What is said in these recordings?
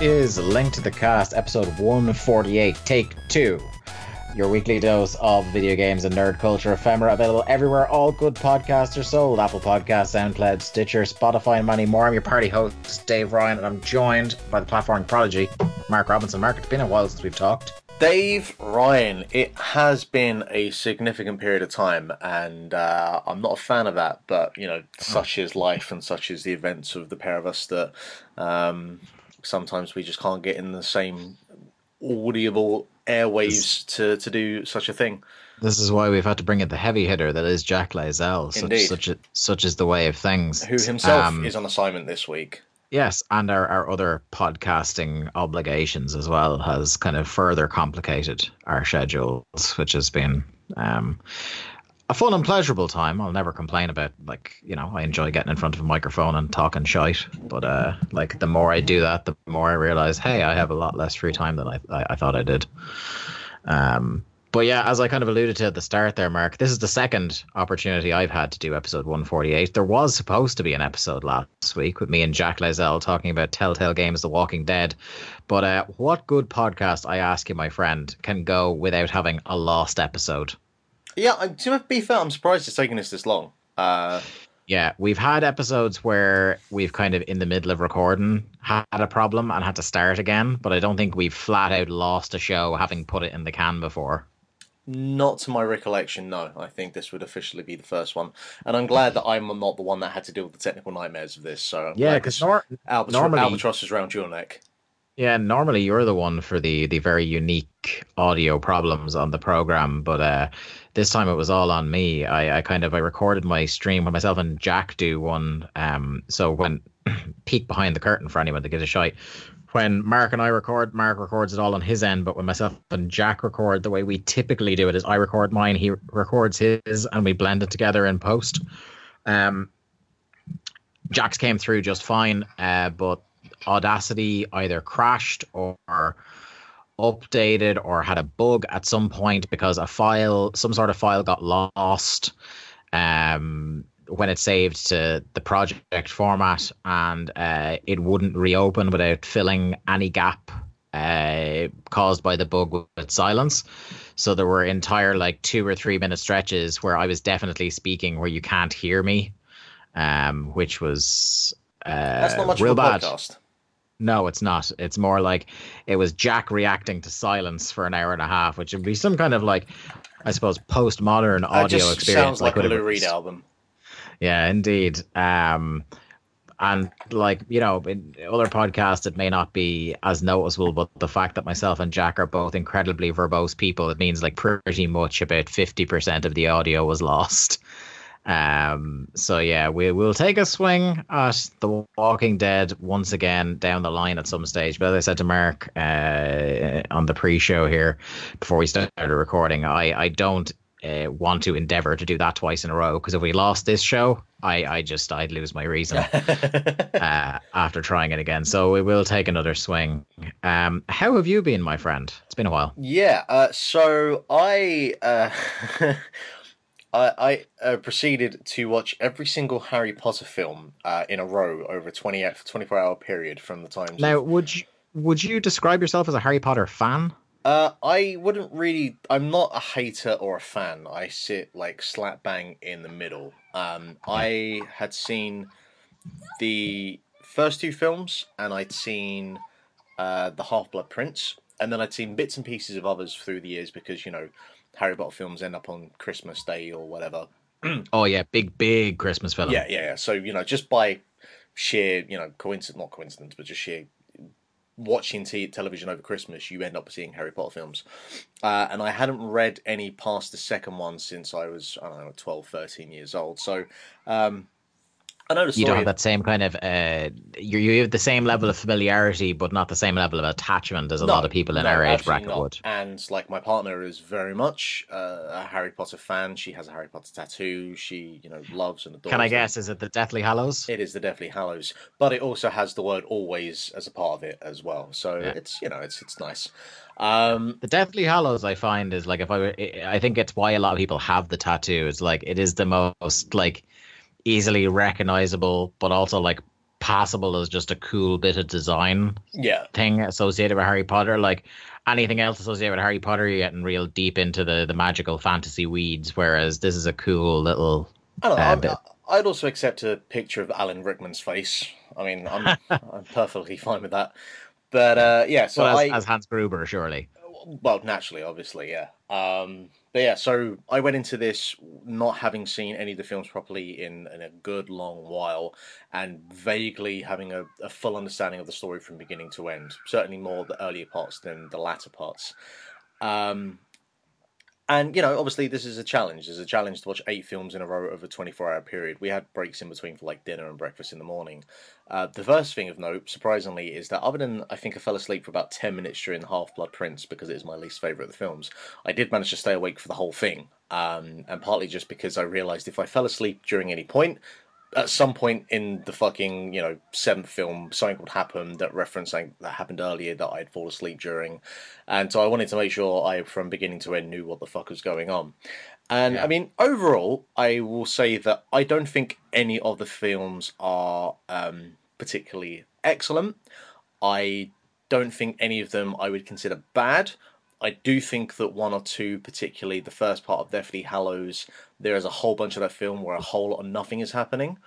Is Link to the Cast, episode 148, take two. Your weekly dose of video games and nerd culture ephemera available everywhere all good podcasts are sold Apple Podcasts, SoundCloud, Stitcher, Spotify, and many more. I'm your party host, Dave Ryan, and I'm joined by the platforming prodigy, Mark Robinson. Mark, it's been a while since we've talked. Dave Ryan, it has been a significant period of time, and uh, I'm not a fan of that. But you know, such is life, and such is the events of the pair of us that um, sometimes we just can't get in the same audible airwaves to, to do such a thing. This is why we've had to bring in the heavy hitter that is Jack Layzell. Such, such, a, such is the way of things. Who himself Um, is on assignment this week. Yes, and our, our other podcasting obligations as well has kind of further complicated our schedules, which has been um, a fun and pleasurable time. I'll never complain about like you know I enjoy getting in front of a microphone and talking shite, but uh, like the more I do that, the more I realize, hey, I have a lot less free time than I I, I thought I did. Um, but yeah, as I kind of alluded to at the start there, Mark, this is the second opportunity I've had to do episode 148. There was supposed to be an episode last week with me and Jack Layzell talking about Telltale Games The Walking Dead. But uh, what good podcast, I ask you, my friend, can go without having a lost episode? Yeah, I- to be fair, I'm surprised it's taken us this long. Uh, Yeah, we've had episodes where we've kind of in the middle of recording had a problem and had to start again, but I don't think we've flat out lost a show having put it in the can before. Not to my recollection, no. I think this would officially be the first one, and I'm glad that I'm not the one that had to deal with the technical nightmares of this. So I'm Yeah, because nor- albatros, normally- albatross is round your neck. Yeah, normally you're the one for the the very unique audio problems on the program, but uh, this time it was all on me. I, I kind of I recorded my stream when myself and Jack do one. Um, so when peek behind the curtain for anyone to get a shite. When Mark and I record, Mark records it all on his end, but when myself and Jack record, the way we typically do it is I record mine, he records his, and we blend it together in post. Um, Jack's came through just fine, uh, but Audacity either crashed or updated or had a bug at some point because a file, some sort of file got lost um, when it saved to the project format and uh, it wouldn't reopen without filling any gap uh, caused by the bug with silence. So there were entire like two or three minute stretches where I was definitely speaking where you can't hear me, um, which was uh, That's not much real of a bad. podcast. No, it's not. It's more like it was Jack reacting to silence for an hour and a half, which would be some kind of like, I suppose, postmodern audio just experience. sounds like a Lou Reed album. Yeah, indeed. Um, and like you know, in other podcasts, it may not be as noticeable, but the fact that myself and Jack are both incredibly verbose people, it means like pretty much about fifty percent of the audio was lost. Um, so yeah, we will take a swing at The Walking Dead once again down the line at some stage. But as I said to Mark uh, on the pre-show here before we started recording, I I don't uh, want to endeavor to do that twice in a row because if we lost this show, I I just I'd lose my reason uh, after trying it again. So we will take another swing. Um, how have you been, my friend? It's been a while. Yeah, uh, so I uh, I, I uh, proceeded to watch every single Harry Potter film uh, in a row over a 20, 24 hour period from the time. Now, would you would you describe yourself as a Harry Potter fan? Uh, I wouldn't really. I'm not a hater or a fan. I sit like slap bang in the middle. Um, I had seen the first two films, and I'd seen uh, the Half Blood Prince, and then I'd seen bits and pieces of others through the years because you know Harry Potter films end up on Christmas Day or whatever. Oh yeah, big big Christmas film. Yeah, yeah, yeah. So you know, just by sheer, you know, coincidence, not coincidence, but just sheer watching t- television over Christmas, you end up seeing Harry Potter films. Uh, and I hadn't read any past the second one since I was, I don't know, 12, 13 years old. So um, I know the story. You don't have that same kind of uh, you you have the same level of familiarity, but not the same level of attachment as a No, lot of people in no, our age bracket not. would. And like my partner is very much uh, a Harry Potter fan. She has a Harry Potter tattoo. She, you know, loves and adores. Can I guess? Is it the Deathly Hallows? It is the Deathly Hallows, but it also has the word "always" as a part of it as well. So Yeah. it's you know it's it's nice. Um, The Deathly Hallows, I find, is like if I were, I think it's why a lot of people have the tattoo. It's like it is the most like easily recognizable, but also like passable as just a cool bit of design yeah thing associated with Harry Potter. Like anything else associated with Harry Potter, you're getting real deep into the the magical fantasy weeds. Whereas this is a cool little. I don't know, uh, bit. I'd also accept a picture of Alan Rickman's face. I mean, I'm I'm perfectly fine with that. But uh, yeah, so well, as, I as Hans Gruber, surely. well naturally, obviously, yeah. Um, but yeah, so I went into this not having seen any of the films properly in, in a good long while, and vaguely having a, a full understanding of the story from beginning to end. Certainly more the earlier parts than the latter parts. Um, and you know, obviously, this is a challenge. There's a challenge to watch eight films in a row over a 24-hour period. We had breaks in between for like dinner and breakfast in the morning. Uh, the first thing of note, surprisingly, is that other than I think I fell asleep for about 10 minutes during Half Blood Prince because it is my least favourite of the films, I did manage to stay awake for the whole thing. Um, and partly just because I realised if I fell asleep during any point, at some point in the fucking you know seventh film, something would happen that referenced something that happened earlier that I'd fall asleep during, and so I wanted to make sure I, from beginning to end, knew what the fuck was going on. And Yeah. I mean, overall, I will say that I don't think any of the films are um, particularly excellent. I don't think any of them I would consider bad. I do think that one or two, particularly the first part of Deathly Hallows, there is a whole bunch of that film where a whole lot of nothing is happening.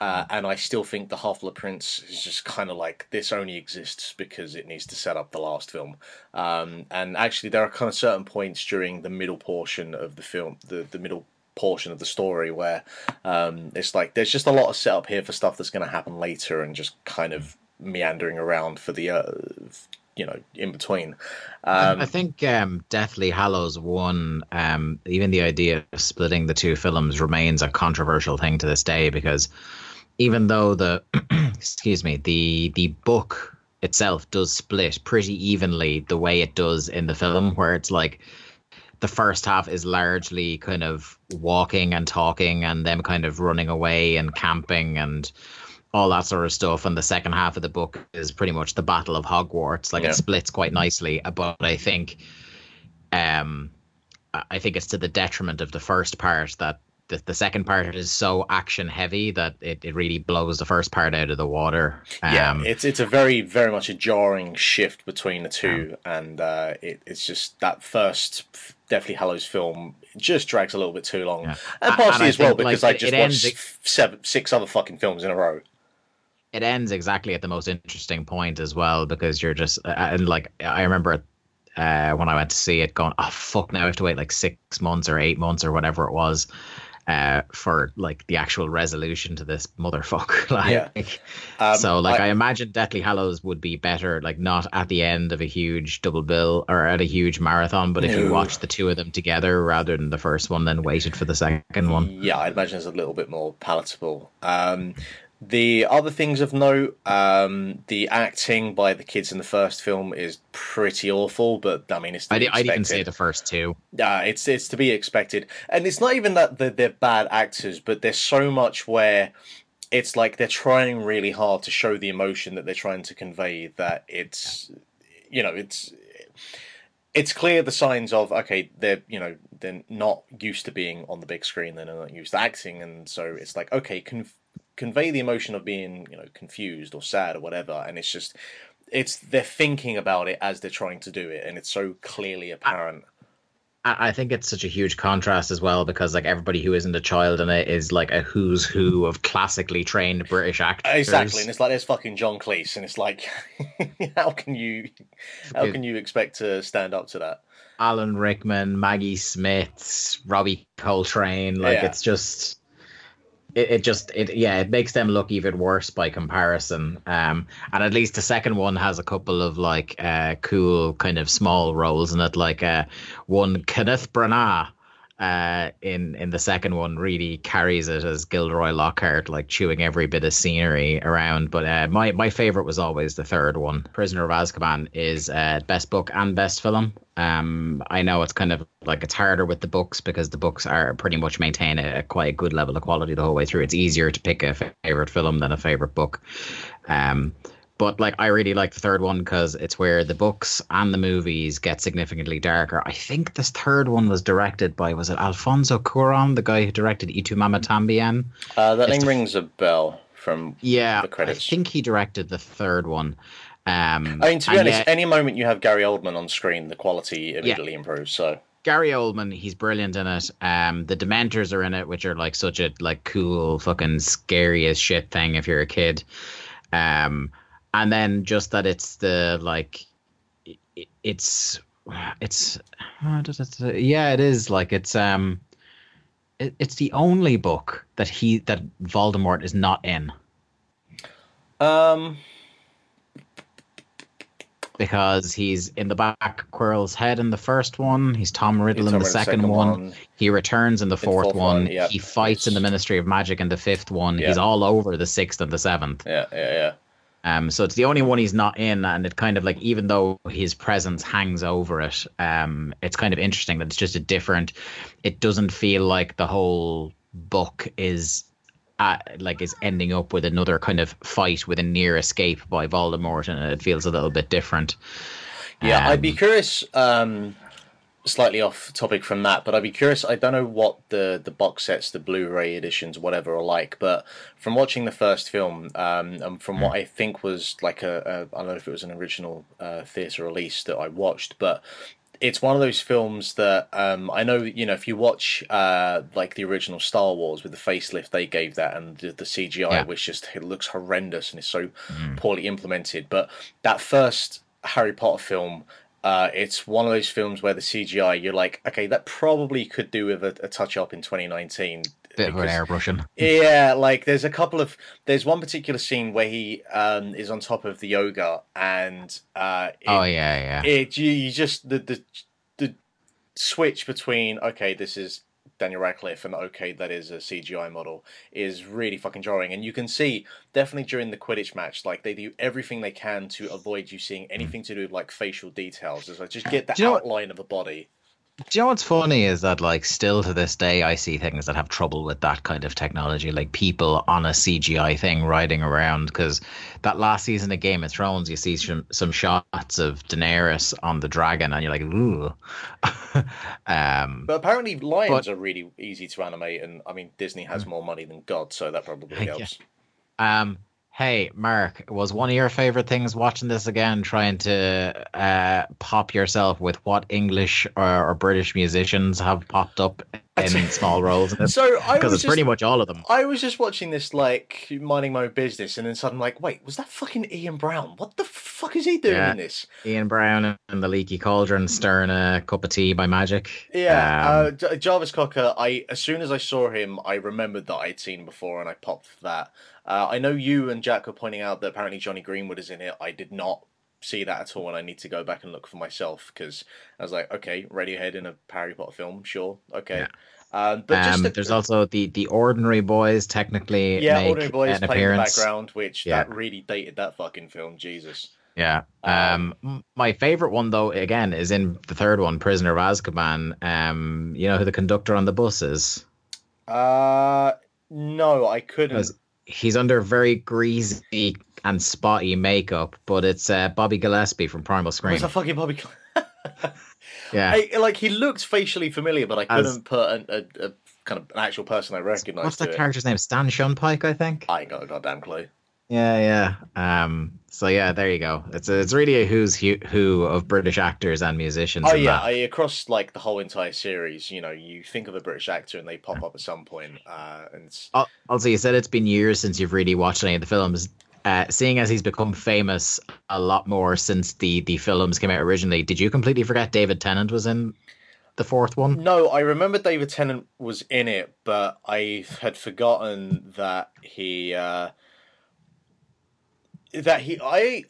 Uh, and I still think the Half Blood Prince is just kind of like this only exists because it needs to set up the last film. Um, and actually, there are kind of certain points during the middle portion of the film, the, the middle portion of the story, where um, it's like there's just a lot of setup here for stuff that's going to happen later and just kind of meandering around for the, uh, you know, in between. Um, I think um, Deathly Hallows one, um, even the idea of splitting the two films remains a controversial thing to this day because even though the excuse me the the book itself does split pretty evenly the way it does in the film, where it's like the first half is largely kind of walking and talking and them kind of running away and camping and all that sort of stuff. And the second half of the book is pretty much the Battle of Hogwarts. Like Yeah. it splits quite nicely. But I think, um, I think it's to the detriment of the first part that the, the second part is so action heavy that it, it really blows the first part out of the water. Um, yeah, it's it's a very very much a jarring shift between the two, and uh, it, it's just that first Deathly Hallows film just drags a little bit too long, Yeah. and partially and as well because like, I just it ends watched seven six other fucking films in a row. It ends exactly at the most interesting point as well because you're just uh, and like I remember uh, when I went to see it going oh fuck now I have to wait like six months or eight months or whatever it was uh, for like the actual resolution to this motherfucker like Yeah. Um, so like I, imagine Deathly Hallows would be better like not at the end of a huge double bill or at a huge marathon but if you No. watch the two of them together rather than the first one then waited for the second one Yeah, I'd imagine it's a little bit more palatable. Um, the other things of note, um, the acting by the kids in the first film is pretty awful, but I mean, it's to I'd, be I'd even say the first two Uh, it's it's to be expected, and it's not even that they're, they're bad actors, but there's so much where it's like they're trying really hard to show the emotion that they're trying to convey. That it's you know it's it's clear the signs of okay they're you know they're not used to being on the big screen, they're not used to acting, and so it's like okay con- convey the emotion of being you know confused or sad or whatever, and it's just it's they're thinking about it as they're trying to do it, and it's so clearly apparent. I I think it's such a huge contrast as well because like everybody who isn't a child in it is like a who's who of classically trained British actors. Exactly, and it's like there's fucking John Cleese, and it's like, how can you, how can you expect to stand up to that? Alan Rickman, Maggie Smith, Robbie Coltrane. Like Yeah. it's just it, it just it yeah, it makes them look even worse by comparison. Um and at least the second one has a couple of like uh cool kind of small roles in it, like uh one Kenneth Branagh uh, in in the second one really carries it as Gilderoy Lockhart, like chewing every bit of scenery around. But uh, my my favorite was always the third one. Prisoner of Azkaban is uh, best book and best film. Um, I know it's kind of like it's harder with the books because the books are pretty much maintain a, a quite a good level of quality the whole way through. It's easier to pick a favorite film than a favorite book. Um, but like I really like the third one because it's where the books and the movies get significantly darker. I think this third one was directed by was it Alfonso Cuarón, the guy who directed Y Tu Mamá También. Uh, that It's name the- rings a bell from Yeah, the credits. I think he directed the third one. Um, I mean, to be honest, yeah, any moment you have Gary Oldman on screen, the quality immediately improves. So Gary Oldman, he's brilliant in it. Um, the Dementors are in it, which are like such a like cool, fucking scary as shit thing if you're a kid. Um, and then just that it's the like, it, it's it's uh, yeah, it is like it's um, it, it's the only book that he that Voldemort is not in um, because he's in the back Quirrell's head in the first one. He's Tom Riddle in the Riddle, second, one. He returns in the fourth, fourth one. one, yeah. He fights in the Ministry of Magic in the fifth one. Yeah. He's all over the sixth and the seventh. Yeah, yeah, yeah. Um, so it's the only one he's not in, and it kind of like even though his presence hangs over it, um, it's kind of interesting that it's just a different. It doesn't feel like the whole book is. Uh, like is ending up with another kind of fight with a near escape by Voldemort, and it feels a little bit different. Yeah, I'd be Um, curious. Um, slightly off topic from that, but I'd be curious. I don't know what the the box sets, the Blu-ray editions, whatever, are like. But from watching the first film, um, and from what I think was like a, a I don't know if it was an original uh, theater release that I watched, but it's one of those films that um, I know. You know, if you watch uh, like the original Star Wars with the facelift they gave that, and the, the CGI, Yeah. which just it looks horrendous and is so Mm. poorly implemented. But that first Harry Potter film, uh, it's one of those films where the CGI, you're like, okay, that probably could do with a, a touch up in 2019. bit of an airbrushing. yeah, like there's a couple of there's one particular scene where he um, is on top of the yoga and uh, it, oh yeah, yeah. it you, you just the the the switch between okay this is Daniel Radcliffe and okay that is a CGI model is really fucking jarring. And you can see definitely during the Quidditch match like they do everything they can to avoid you seeing anything to do with like facial details. It's like just get the you know what- outline of a body Do you know what's funny is that like still to this day I see things that have trouble with that kind of technology, like people on a CGI thing riding around. Because that last season of Game of Thrones, you see some some shots of Daenerys on the dragon, and you're like, ooh. um, but apparently lions But- are really easy to animate and I mean Disney has more money than God so that probably Yeah. helps um, hey, Mark, was one of your favorite things watching this again, trying to uh, pop yourself with what English or, or British musicians have popped up in small roles? so I Because was it's just pretty much all of them. I was just watching this, like minding my own business, and then suddenly, like, wait, was that fucking Ian Brown? What the fuck is he doing Yeah. in this? Ian Brown and the Leaky Cauldron stirring a cup of tea by magic. Yeah, Um, uh, Jarvis Cocker. I as soon as I saw him, I remembered that I'd seen before, and I popped that. Uh, I know you and Jack were pointing out that apparently Jonny Greenwood is in it. I did not see that at all, and I need to go back and look for myself because I was like, okay, Radiohead in a Harry Potter film, sure, okay. Yeah. Um, but just um, the- there's also the the Ordinary Boys technically yeah, Ordinary Boys an playing in the background, which Yeah. that really dated that fucking film. Jesus. Yeah. Um, Um, my favorite one though, again, is in the third one, Prisoner of Azkaban. Um, you know who the conductor on the bus is? Uh, no, I couldn't. He's under very greasy and spotty makeup, but it's uh, Bobby Gillespie from Primal Scream. Was a fucking Bobby? Yeah. I, like he looks facially familiar, but I As- couldn't put an, a, a kind of an actual person I recognised. What's that it. character's name? Stan Shunpike, I think. I ain't got a goddamn clue. Yeah, yeah. Um, so yeah, there you go. It's a, it's really a who's who, of British actors and musicians. Oh yeah. I, across like the whole entire series, you know, you think of a British actor and they pop up at some point, uh, and it's, Also, you said it's been years since you've really watched any of the films. Uh, seeing as he's become famous a lot more since the the films came out originally, did you completely forget David Tennant was in the fourth one? no, I remember David Tennant was in it, but I had forgotten that he uh, that he I.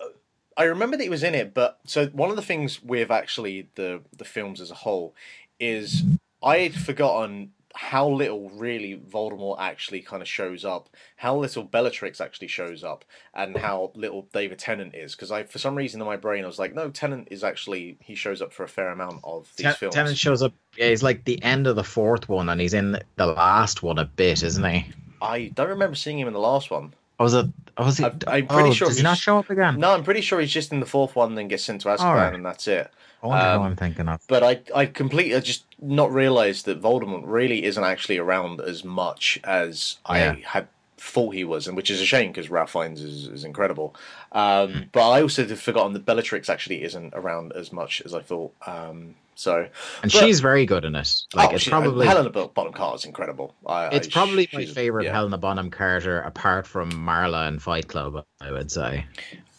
I remember that he was in it, but so one of the things with actually the the films as a whole is I had forgotten how little really Voldemort actually kind of shows up, how little Bellatrix actually shows up, and how little David Tennant is. Because I, for some reason in my brain, I was like, no, Tennant is actually he shows up for a fair amount of these Ten- films. Tennant shows up. Yeah, he's like the end of the fourth one, and he's in the last one a bit, isn't he? I don't remember seeing him in the last one. Or was it? Or was? I- I'm pretty oh, sure Does he he's- not show up again? No, I'm pretty sure he's just in the fourth one, then gets sent to Azkaban, Alright. and that's it. I wonder um, who I'm thinking of. But I, I completely I just not realised that Voldemort really isn't actually around as much as Yeah. I had thought he was, and which is a shame because Ralph Fiennes is, is incredible. Um, but I also had forgotten that Bellatrix actually isn't around as much as I thought. Um, so, and but- she's very good in it. Like oh, it's she- probably Helena Bonham Carter is incredible. I, it's I- probably my favorite yeah. Helena Bonham Carter apart from Marla and Fight Club. I would say.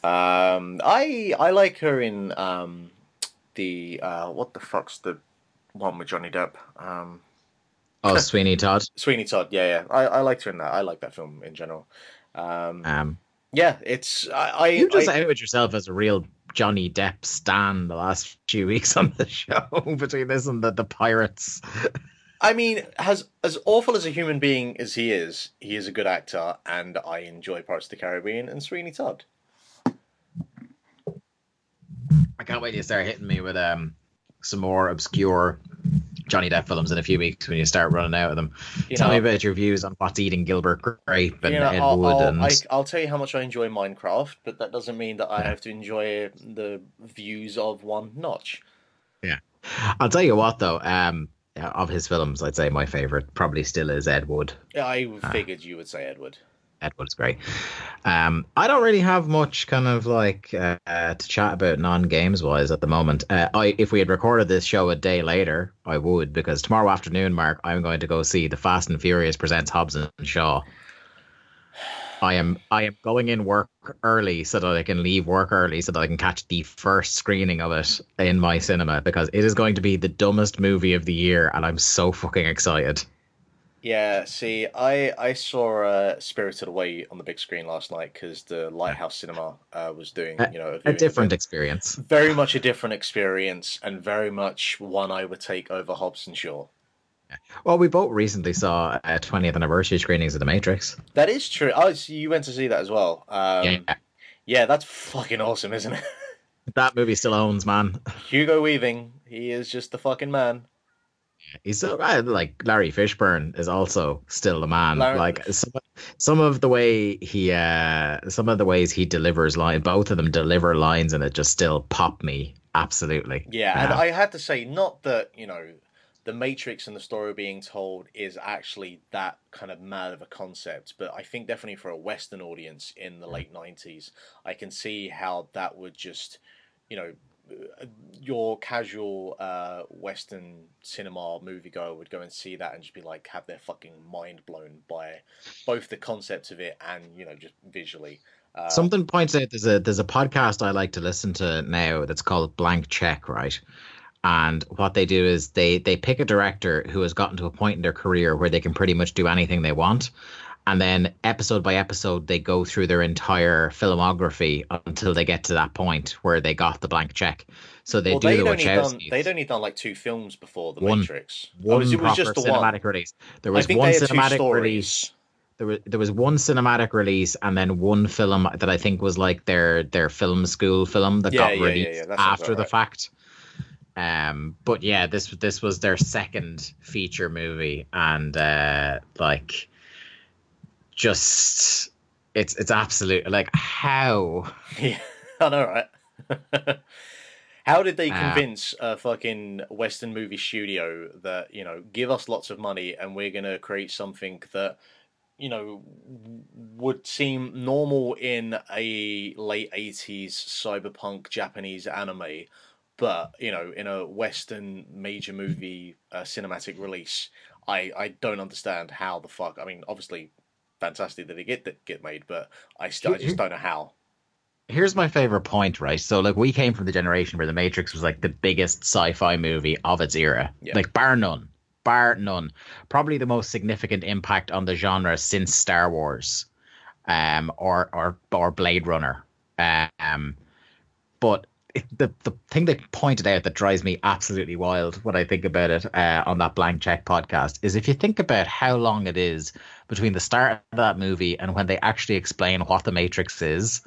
Um, I I like her in um, the uh, what the fuck's the one with Johnny Depp? Um, Oh, Sweeney Todd. Sweeney Todd. Yeah, yeah. I, I liked her in that. I like that film in general. Um, Um, yeah, it's I. I, you just I outed yourself as a real Johnny Depp stan the last few weeks on the show between this and the, the pirates. I mean, as as awful as a human being as he is, he is a good actor, and I enjoy Pirates of the Caribbean and Sweeney Todd. I can't wait to start hitting me with um some more obscure Johnny Depp films in a few weeks when you start running out of them. You Tell know, me about your views on what's eating Gilbert Grape and you know, Ed I'll, Wood I'll, and I, I'll tell you how much I enjoy Minecraft, but that doesn't mean that I Yeah. have to enjoy the views of one notch. Yeah, I'll tell you what though, um of his films, I'd say my favorite probably still is Ed Wood. Yeah, I Ah. figured you would say Ed Wood. Ed Wood is great. Um, I don't really have much kind of like uh, to chat about non-games wise at the moment. Uh, I if we had recorded this show a day later, I would because tomorrow afternoon, Mark, I'm going to go see the Fast and Furious presents Hobbs and Shaw. I am I am going in work early so that I can leave work early so that I can catch the first screening of it in my cinema because it is going to be the dumbest movie of the year and I'm so fucking excited. Yeah, see, I I saw uh, Spirited Away on the big screen last night because the Lighthouse Cinema uh, was doing you know A viewing different experience. very much a different experience, and very much one I would take over Hobbs and Shaw. Well, we both recently saw uh, 20th anniversary screenings of The Matrix. That is true. Oh, so you went to see that as well. Um, yeah, yeah, that's fucking awesome, isn't it? that movie still owns, man. Hugo Weaving, he is just the fucking man. He's so uh, like Larry Fishburne is also still the man. Larry- Like some, some of the way he, uh some of the ways he delivers line, both of them deliver lines, and it just still pop me absolutely. Yeah, and Uh, I had to say, not that you know, the Matrix and the story being told is actually that kind of mad of a concept, but I think definitely for a Western audience in the late '90s, I can see how that would just, you know. Your casual uh, Western cinema moviegoer would go and see that and just be like, have their fucking mind blown by both the concept of it and you know just visually. Uh, Something points out there's a there's a podcast I like to listen to now that's called Blank Check, right? And what they do is they they pick a director who has gotten to a point in their career where they can pretty much do anything they want. And then episode by episode they go through their entire filmography until they get to that point where they got the blank check. So they well, do they'd the only done Wachowskis. they'd only done like two films before the One- Matrix. Oh, one it was, it was just the one. cinematic release. There was one they had two cinematic release. There was there was one cinematic release and then one film that I think was like their their film school film that Yeah, got yeah, released yeah, after the right. fact. Um, but yeah, this this was their second feature movie, and uh, like, just it's it's absolute like how Yeah, I know, right? How did they Uh, convince a fucking Western movie studio that you know give us lots of money and we're gonna create something that you know would seem normal in a late eighties cyberpunk Japanese anime, but you know in a Western major movie uh, cinematic release, I I don't understand how the fuck. I mean, obviously, fantastic that it get that get made, but I still I just don't know how. here's my favorite point, right? So like we came from the generation where the Matrix was like the biggest sci-fi movie of its era. Yeah. Like bar none. Bar none. Probably the most significant impact on the genre since Star Wars. Um or or or Blade Runner. Um but the the thing they pointed out that drives me absolutely wild when I think about it uh, on that blank check podcast is if you think about how long it is between the start of that movie and when they actually explain what the Matrix is,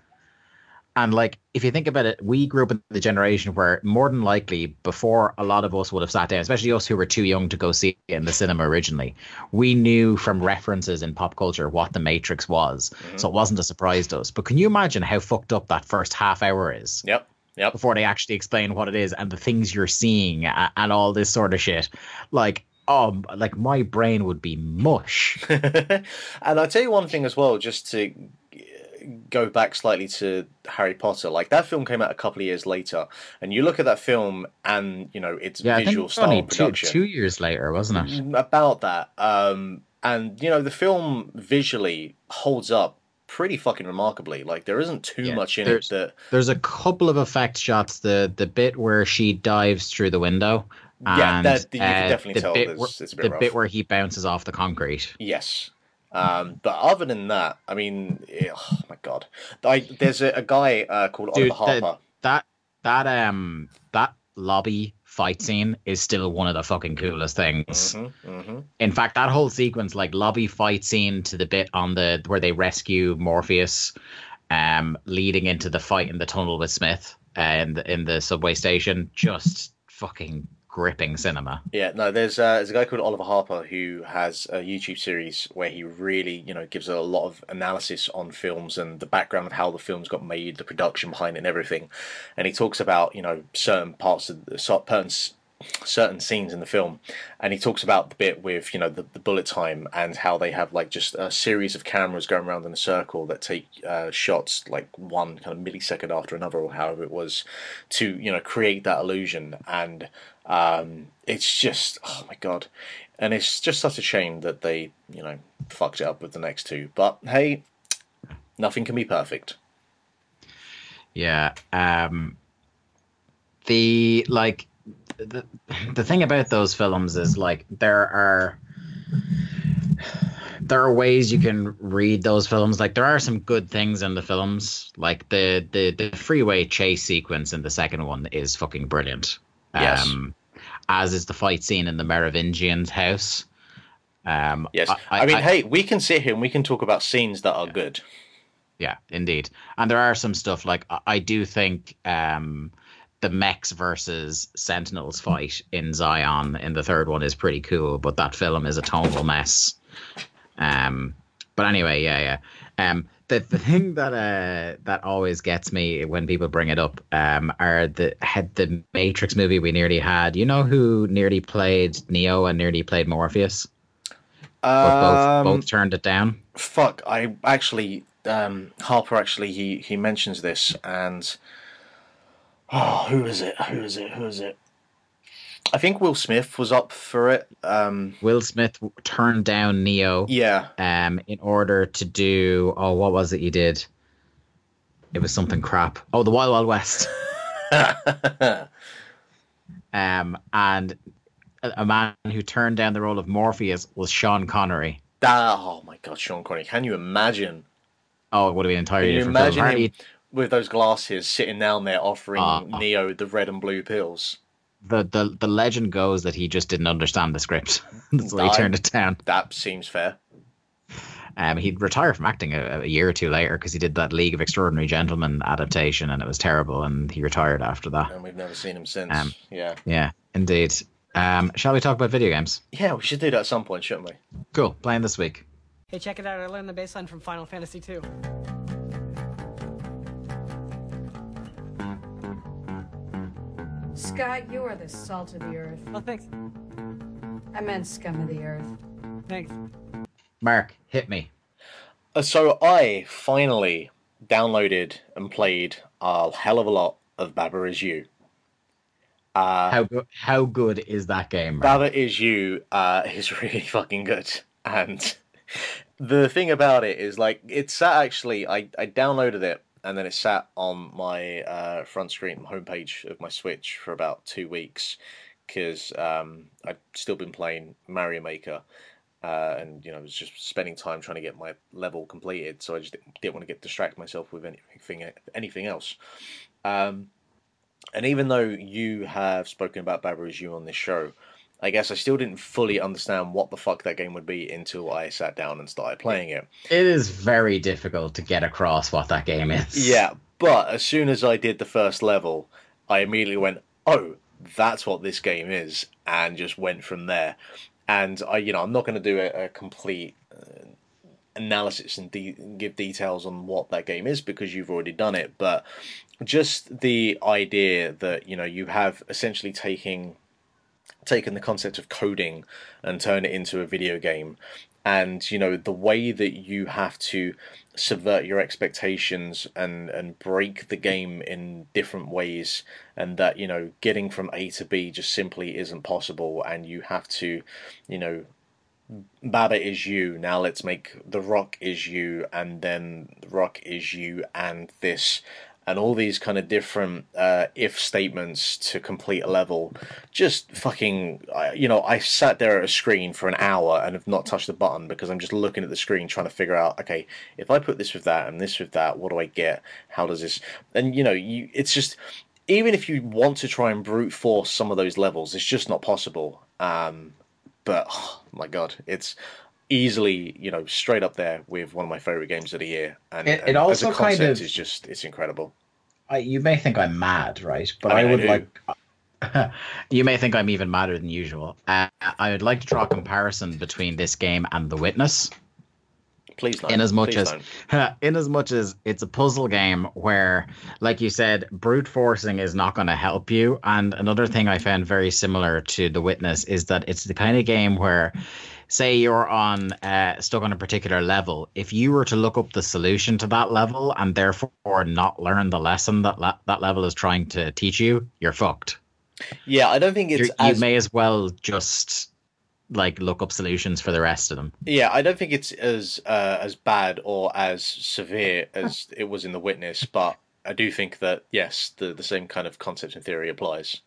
and like, if you think about it, we grew up in the generation where more than likely, before a lot of us would have sat down, especially us who were too young to go see it in the cinema originally, we knew from references in pop culture what the Matrix was. Mhm. So it wasn't a surprise to us. But can you imagine how fucked up that first half hour is Yep. Yep. before they actually explain what it is and the things you're seeing a- and all this sort of shit? Like, oh, like my brain would be mush. and I'll tell you one thing as well, just to uh, go back slightly to Harry Potter. Like that film came out a couple of years later, and you look at that film and you know its yeah, visual I think style and two, two years later, wasn't it? Mm, about that. Um, and you know the film visually holds up pretty fucking remarkably. Like there isn't too Yeah, much in it that There's a couple of effect shots. The the bit where she dives through the window. Yeah, and, that- you can uh, definitely the tell bit it's a bit the rough. bit where he bounces off the concrete. yes. Um, but other than that, I mean, eh, oh my god, I, there's a, a guy uh, called Dude, Oliver the- Harper. that that um that lobby fight scene is still one of the fucking coolest things. hmm hmm In fact, that whole sequence, like lobby fight scene to the bit on the where they rescue Morpheus, um, leading into the fight in the tunnel with Smith uh, in the in the subway station, just fucking gripping cinema. Yeah, no, there's uh, there's a guy called Oliver Harper who has a YouTube series where he really, you know, gives a lot of analysis on films and the background of how the films got made, the production behind it, and everything. And he talks about, you know, certain parts of the certain certain scenes in the film, and he talks about the bit with, you know, the, the bullet time and how they have like just a series of cameras going around in a circle that take uh, shots like one kind of millisecond after another, or however it was, to you know create that illusion and um, it's just oh my god, and it's just such a shame that they you know fucked it up with the next two. But hey, nothing can be perfect. Yeah. Um the like the the thing about those films is like there are there are ways you can read those films. Like there are some good things in the films. Like the the the freeway chase sequence in the second one is fucking brilliant. Yes. Um as is the fight scene in the Merovingian's house. Um Yes, I, mean, hey, we can sit here and we can talk about scenes that are good. Yeah, indeed. And there are some stuff like I- I do think um the mechs versus Sentinels fight in Zion in the third one is pretty cool, but that film is a tonal mess. Um but anyway, yeah, yeah. Um the, the thing that uh that always gets me when people bring it up um are the had the Matrix movie we nearly had. You know who nearly played Neo and nearly played Morpheus? But both Um, both turned it down. fuck, I actually um, Harper actually he he mentions this and oh, who is it? Who is it? Who is it? I think Will Smith was up for it. Um, Will Smith turned down Neo. yeah, um, in order to do oh, what was it you did? It was something crap. Oh, the Wild Wild West. Um, and a, man who turned down the role of Morpheus was Sean Connery. That- oh my god, Sean Connery! Can you imagine? Oh, it would have been entirely Can you different imagine him with those glasses sitting down there offering Ah. Neo the red and blue pills? The, the the legend goes that he just didn't understand the script, so he I- turned it down. That seems fair. Um, he'd retire from acting a, a year or two later because he did that League of Extraordinary Gentlemen adaptation, and it was terrible, and he retired after that. And we've never seen him since. Um, yeah. Yeah, indeed. Um, shall we talk about video games? Yeah, we should do that at some point, shouldn't we? Cool. Playing this week. Hey, check it out. I learned the baseline from Final Fantasy II. Scott, you are the salt of the earth. Oh, thanks. I meant scum of the earth. Thanks. Mark, hit me. Uh, So I finally downloaded and played a hell of a lot of Baba Is You. Uh, How good? How good is that game? Mark? Baba Is You uh, is really fucking good. And the thing about it is, like, it sat actually, I, I downloaded it and then it sat on my uh, front screen homepage of my Switch for about two weeks because um, I'd still been playing Mario Maker. Uh, and you know, I was just spending time trying to get my level completed, so I just didn't, want to get distract myself with anything anything else. Um, and even though you have spoken about Baba Is You on this show, I guess I still didn't fully understand what the fuck that game would be until I sat down and started playing it. It is very difficult to get across what that game is. Yeah, but as soon as I did the first level, I immediately went, "Oh, that's what this game is," and just went from there. And I, you know, I'm not going to do a, a complete uh, analysis and de- give details on what that game is because you've already done it. But just the idea that you know you have essentially taking taken the concept of coding and turned it into a video game. And you know the way that you have to subvert your expectations and and break the game in different ways and that you know getting from A to B just simply isn't possible and you have to you know Baba is you now let's make the rock is you and then the rock is you and this and all these kind of different uh, if statements to complete a level. Just fucking, you know, I sat there at a screen for an hour and have not touched the button because I'm just looking at the screen trying to figure out, okay, if I put this with that and this with that, what do I get? How does this? And you know, you it's just even if you want to try and brute force some of those levels, it's just not possible. Um, but oh my god, it's easily, you know, straight up there with one of my favorite games of the year. And It- it and also as a concept kind of- is just it's incredible. I, you may think I'm mad, right? But I I, mean, I would do. like. you may think I'm even madder than usual. Uh, I would like to draw a comparison between this game and The Witness. Please don't. in as much as in as much as it's a puzzle game where like you said brute forcing is not going to help you and another thing i found very similar to the witness is that it's the kind of game where say you're on uh, stuck on a particular level if you were to look up the solution to that level and therefore not learn the lesson that la- that level is trying to teach you you're fucked Yeah, I don't think it's You're- you may as well just like look up solutions for the rest of them yeah, I don't think it's as uh, as bad or as severe as it was in The Witness, but I do think that yes, the the same kind of concept and theory applies.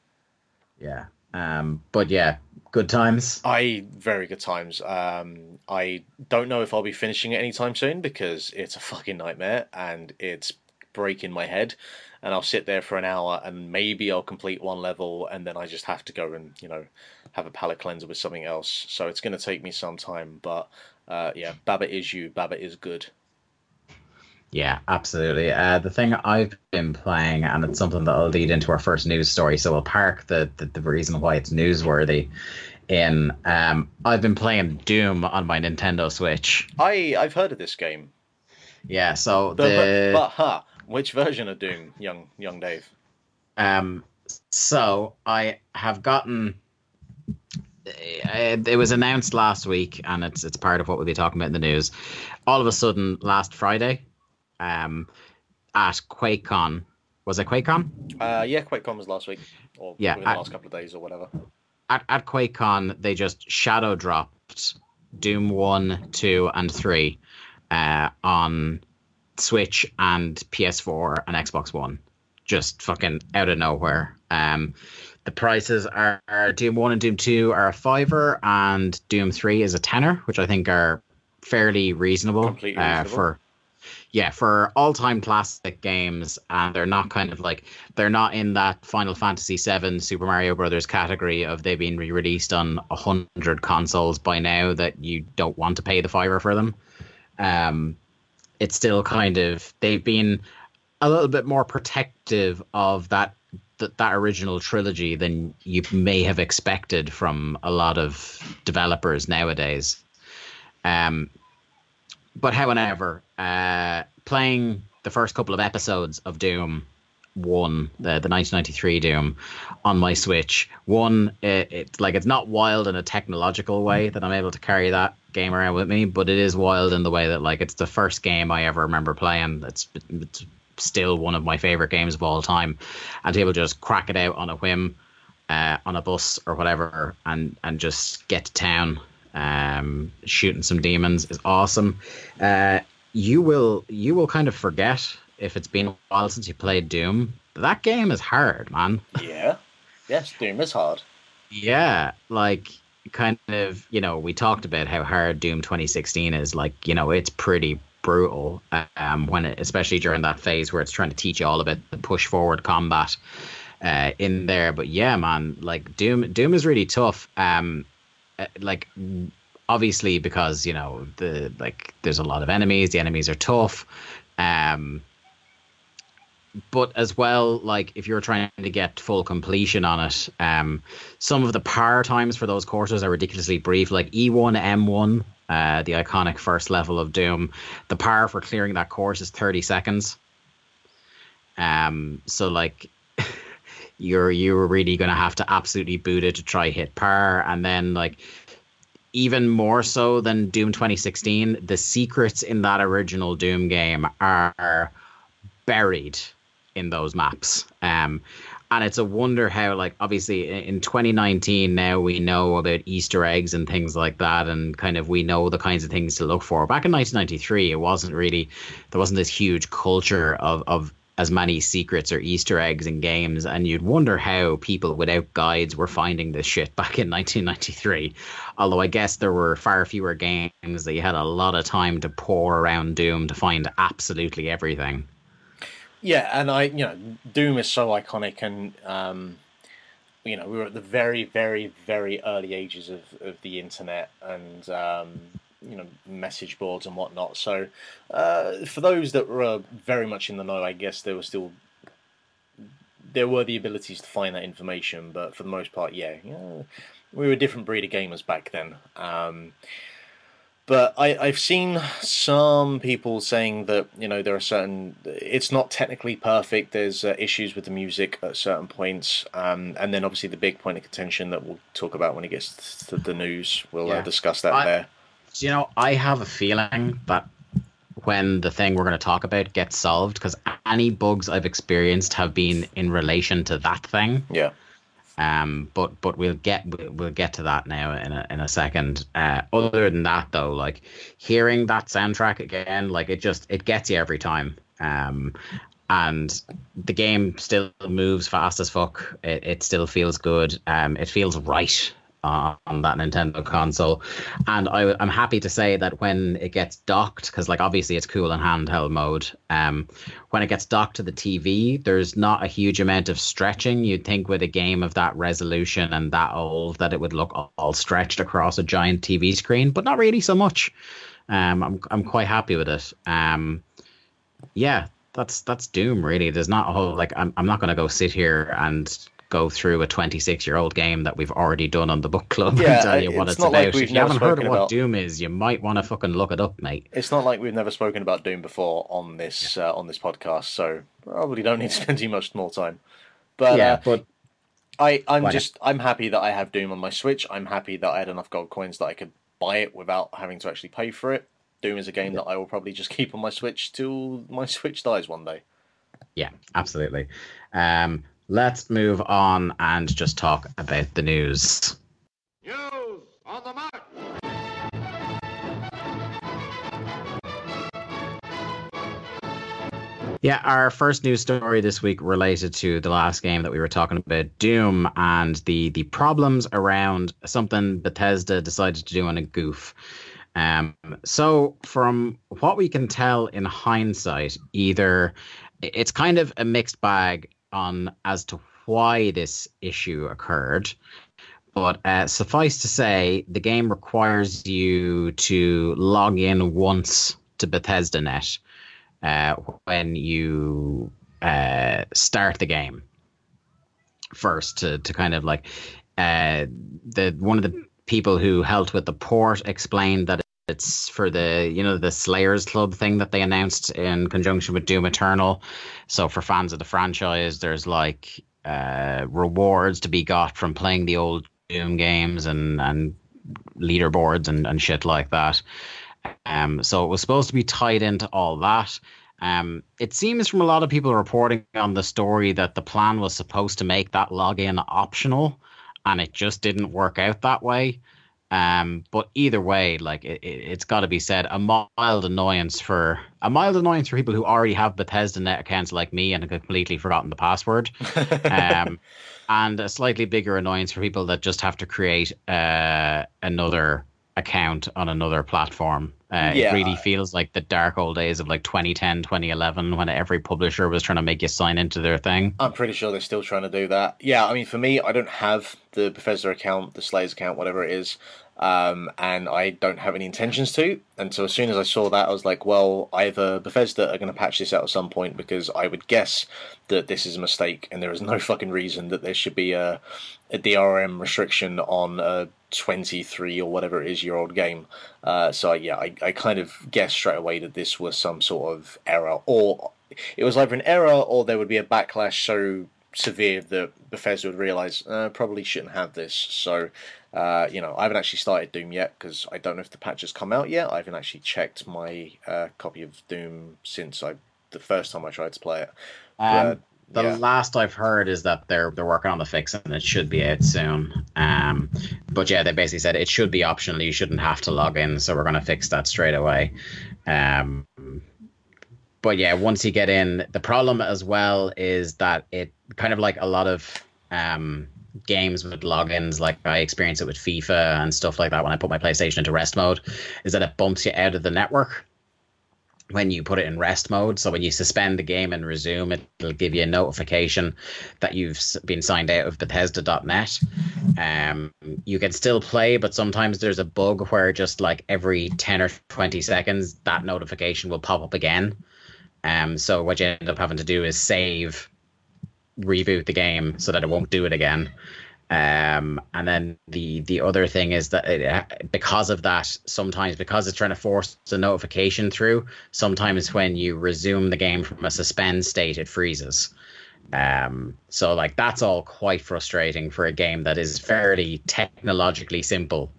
yeah um but yeah good times I very good times. Um, I don't know if I'll be finishing it anytime soon because it's a fucking nightmare and it's breaking my head. And I'll sit there for an hour and maybe I'll complete one level and then I just have to go and you know have a palate cleanser with something else. So it's going to take me some time, but uh, yeah, Baba is you. Baba is good. Yeah, absolutely. Uh, the thing I've been playing, and it's something that'll lead into our first news story, so we'll park the, the, the reason why it's newsworthy. In um, I've been playing Doom on my Nintendo Switch. I I've heard of this game, Yeah, so but, the but huh, which version of Doom, young young Dave? Um, so I have gotten. It, it was announced last week, and it's it's part of what we'll be talking about in the news. All of a sudden, last Friday, um, at QuakeCon, was it QuakeCon? Uh, yeah, QuakeCon was last week, or Yeah, within the last couple of days or whatever. At at QuakeCon, they just shadow dropped Doom one, two, and three uh, on Switch and PS4 and Xbox One, just fucking out of nowhere. Um, the prices are, are Doom One and Doom Two are a fiver, and Doom Three is a tenner, which I think are fairly reasonable, Completely uh, reasonable. for yeah for all-time classic games and they're not kind of like they're not in that final fantasy VII, super mario brothers category of they've been re-released on a 100 consoles by now that you don't want to pay the fiver for them. Um it's still kind of they've been a little bit more protective of that that, that original trilogy than you may have expected from a lot of developers nowadays. Um but however, uh, playing the first couple of episodes of Doom One, the the 1993 Doom, on my Switch, one it, it's like it's not wild in a technological way that I'm able to carry that game around with me, but it is wild in the way that like it's the first game I ever remember playing. It's, it's still one of my favorite games of all time, and to be able to just crack it out on a whim. Uh, on a bus or whatever, and and just get to town um, shooting some demons is awesome. Uh, you will you will kind of forget if it's been a while since you played Doom. That game is hard, man. Yeah. Yes, Doom is hard. Yeah, like kind of you know we talked about how hard Doom 2016 is. Like you know it's pretty brutal um, when it, especially during that phase where it's trying to teach you all about the push forward combat uh, in there. But yeah, man, like Doom Doom is really tough. Um, like obviously because you know the like there's a lot of enemies. The enemies are tough. Um, but as well, like if you're trying to get full completion on it, um, some of the power times for those courses are ridiculously brief. Like E1, M1, uh, the iconic first level of Doom, the power for clearing that course is 30 seconds. Um, so like you're you were really going to have to absolutely boot it to try hit par, and then like even more so than Doom 2016, the secrets in that original Doom game are buried in those maps. Um, and it's a wonder how, like, obviously in 2019 now we know about Easter eggs and things like that, and kind of we know the kinds of things to look for. Back in 1993, it wasn't really there wasn't this huge culture of of as many secrets or Easter eggs in games, and you'd wonder how people without guides were finding this shit back in 1993. Although I guess there were far fewer games that you had a lot of time to pour around Doom to find absolutely everything. Yeah, and I, you know, Doom is so iconic, and um, you know, we were at the very, very, very early ages of, of the internet, and um, you know message boards and whatnot. So uh, for those that were very much in the know, I guess there were still there were the abilities to find that information, but for the most part, yeah, yeah we were a different breed of gamers back then. Um, but I, I've seen some people saying that you know there are certain it's not technically perfect. There's uh, issues with the music at certain points, um, and then obviously the big point of contention that we'll talk about when it gets to the news. We'll uh, Yeah. uh, discuss that I- there. You know, I have a feeling that when the thing we're going to talk about gets solved, because any bugs I've experienced have been in relation to that thing. Yeah. Um, but but we'll get we'll get to that now in a in a second. Uh, other than that, though, like hearing that soundtrack again, like it just it gets you every time. Um, and the game still moves fast as fuck. It, it still feels good. Um, it feels right on that Nintendo console, and I, I'm happy to say that when it gets docked, because like obviously it's cool in handheld mode. Um, when it gets docked to the TV, there's not a huge amount of stretching. You'd think with a game of that resolution and that old that it would look all- all stretched across a giant TV screen, but not really so much. Um, I'm I'm quite happy with it. Um, yeah, that's that's Doom really. There's not a whole like I'm I'm not going to go sit here and go through a 26 year old game that we've already done on the book club Yeah, and tell you what it's it's, about. like if you haven't heard of what about- Doom is, you might want to fucking look it up, mate. It's not like we've never spoken about Doom before on this uh, on this podcast, so probably don't need to spend too much more time. But uh, but I, I'm just I'm happy that I have Doom on my Switch. I'm happy that I had enough gold coins that I could buy it without having to actually pay for it. Doom is a game that I will probably just keep on my Switch till my Switch dies one day. Yeah, absolutely. Um, let's move on and just talk about the news. News on the mark. Yeah, our first news story this week related to the last game that we were talking about, Doom, and the the problems around something Bethesda decided to do on a goof. Um, so from what we can tell in hindsight, either it's kind of a mixed bag on as to why this issue occurred. But uh, suffice to say, the game requires you to log in once to Bethesda Net uh, when you uh, start the game first to, to kind of like uh, the one of the people who helped with the port explained that it's for the you know the Slayers Club thing that they announced in conjunction with Doom Eternal. So for fans of the franchise, there's like uh, rewards to be got from playing the old Doom games and and leaderboards and, and shit like that. Um, so it was supposed to be tied into all that. Um, it seems from a lot of people reporting on the story that the plan was supposed to make that login optional, and it just didn't work out that way. Um, but either way, like it, it's got to be said, a mild annoyance for a mild annoyance for people who already have Bethesda net accounts like me and have completely forgotten the password. um, and a slightly bigger annoyance for people that just have to create uh, another account on another platform. Uh, Yeah. It really feels like the dark old days of like 2010, 2011, when every publisher was trying to make you sign into their thing. I'm pretty sure they're still trying to do that. Yeah, I mean, for me, I don't have the Bethesda account, the Slayers account, whatever it is, um, and I don't have any intentions to. And so as soon as I saw that, I was like, well, either Bethesda are going to patch this out at some point because I would guess that this is a mistake, and there is no fucking reason that there should be a, a DRM restriction on a 23 or whatever it is year old game. Uh, so yeah, I, I kind of guessed straight away that this was some sort of error, or it was either an error or there would be a backlash so severe that Bethesda would realize uh, probably shouldn't have this. So, uh, you know, I haven't actually started Doom yet because I don't know if the patch has come out yet. I haven't actually checked my uh, copy of Doom since I the first time I tried to play it. Um, the yeah. last I've heard is that they're they're working on the fix and it should be out soon. Um, but yeah, they basically said it should be optional. You shouldn't have to log in, so we're going to fix that straight away. Um, but yeah, once you get in, the problem as well is that it kind of like a lot of um, games with logins, like I experience it with FIFA and stuff like that when I put my PlayStation into rest mode, is that it bumps you out of the network when you put it in rest mode. So when you suspend the game and resume, it'll give you a notification that you've been signed out of Bethesda.net. Um, you can still play, but sometimes there's a bug where just like every 10 or 20 seconds, that notification will pop up again. Um, so what you end up having to do is save, reboot the game so that it won't do it again. Um, and then the the other thing is that it, because of that, sometimes because it's trying to force the notification through, sometimes when you resume the game from a suspend state, it freezes. Um, so like that's all quite frustrating for a game that is fairly technologically simple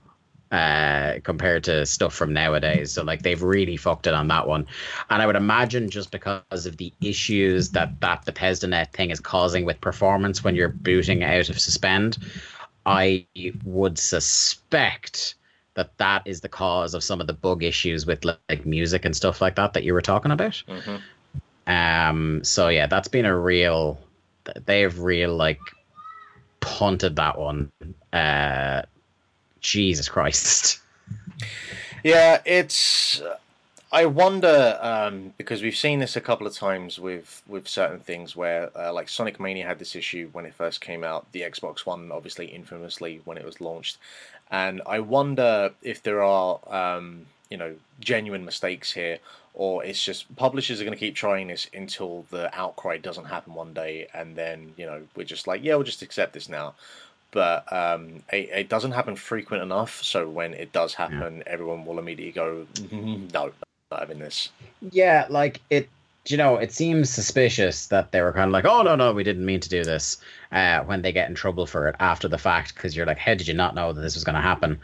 uh, compared to stuff from nowadays. So like they've really fucked it on that one, and I would imagine just because of the issues that that Bethesda Net thing is causing with performance when you're booting out of suspend, I would suspect that that is the cause of some of the bug issues with like music and stuff like that that you were talking about. Mm-hmm. Um, so yeah, that's been a real. They've real like punted that one. Uh, Jesus Christ. Yeah, it's. I wonder um, because we've seen this a couple of times with with certain things where, uh, like Sonic Mania had this issue when it first came out. The Xbox One, obviously, infamously when it was launched, and I wonder if there are, um, you know, genuine mistakes here, or it's just publishers are going to keep trying this until the outcry doesn't happen one day, and then you know we're just like, yeah, we'll just accept this now but um, it, it, doesn't happen frequent enough. So when it does happen, yeah. everyone will immediately go, "No, I'm not having this." Yeah, like it. You know, it seems suspicious that they were kind of like, "Oh no, no, we didn't mean to do this." Uh, when they get in trouble for it after the fact, because you're like, "How did you not know that this was going to happen?"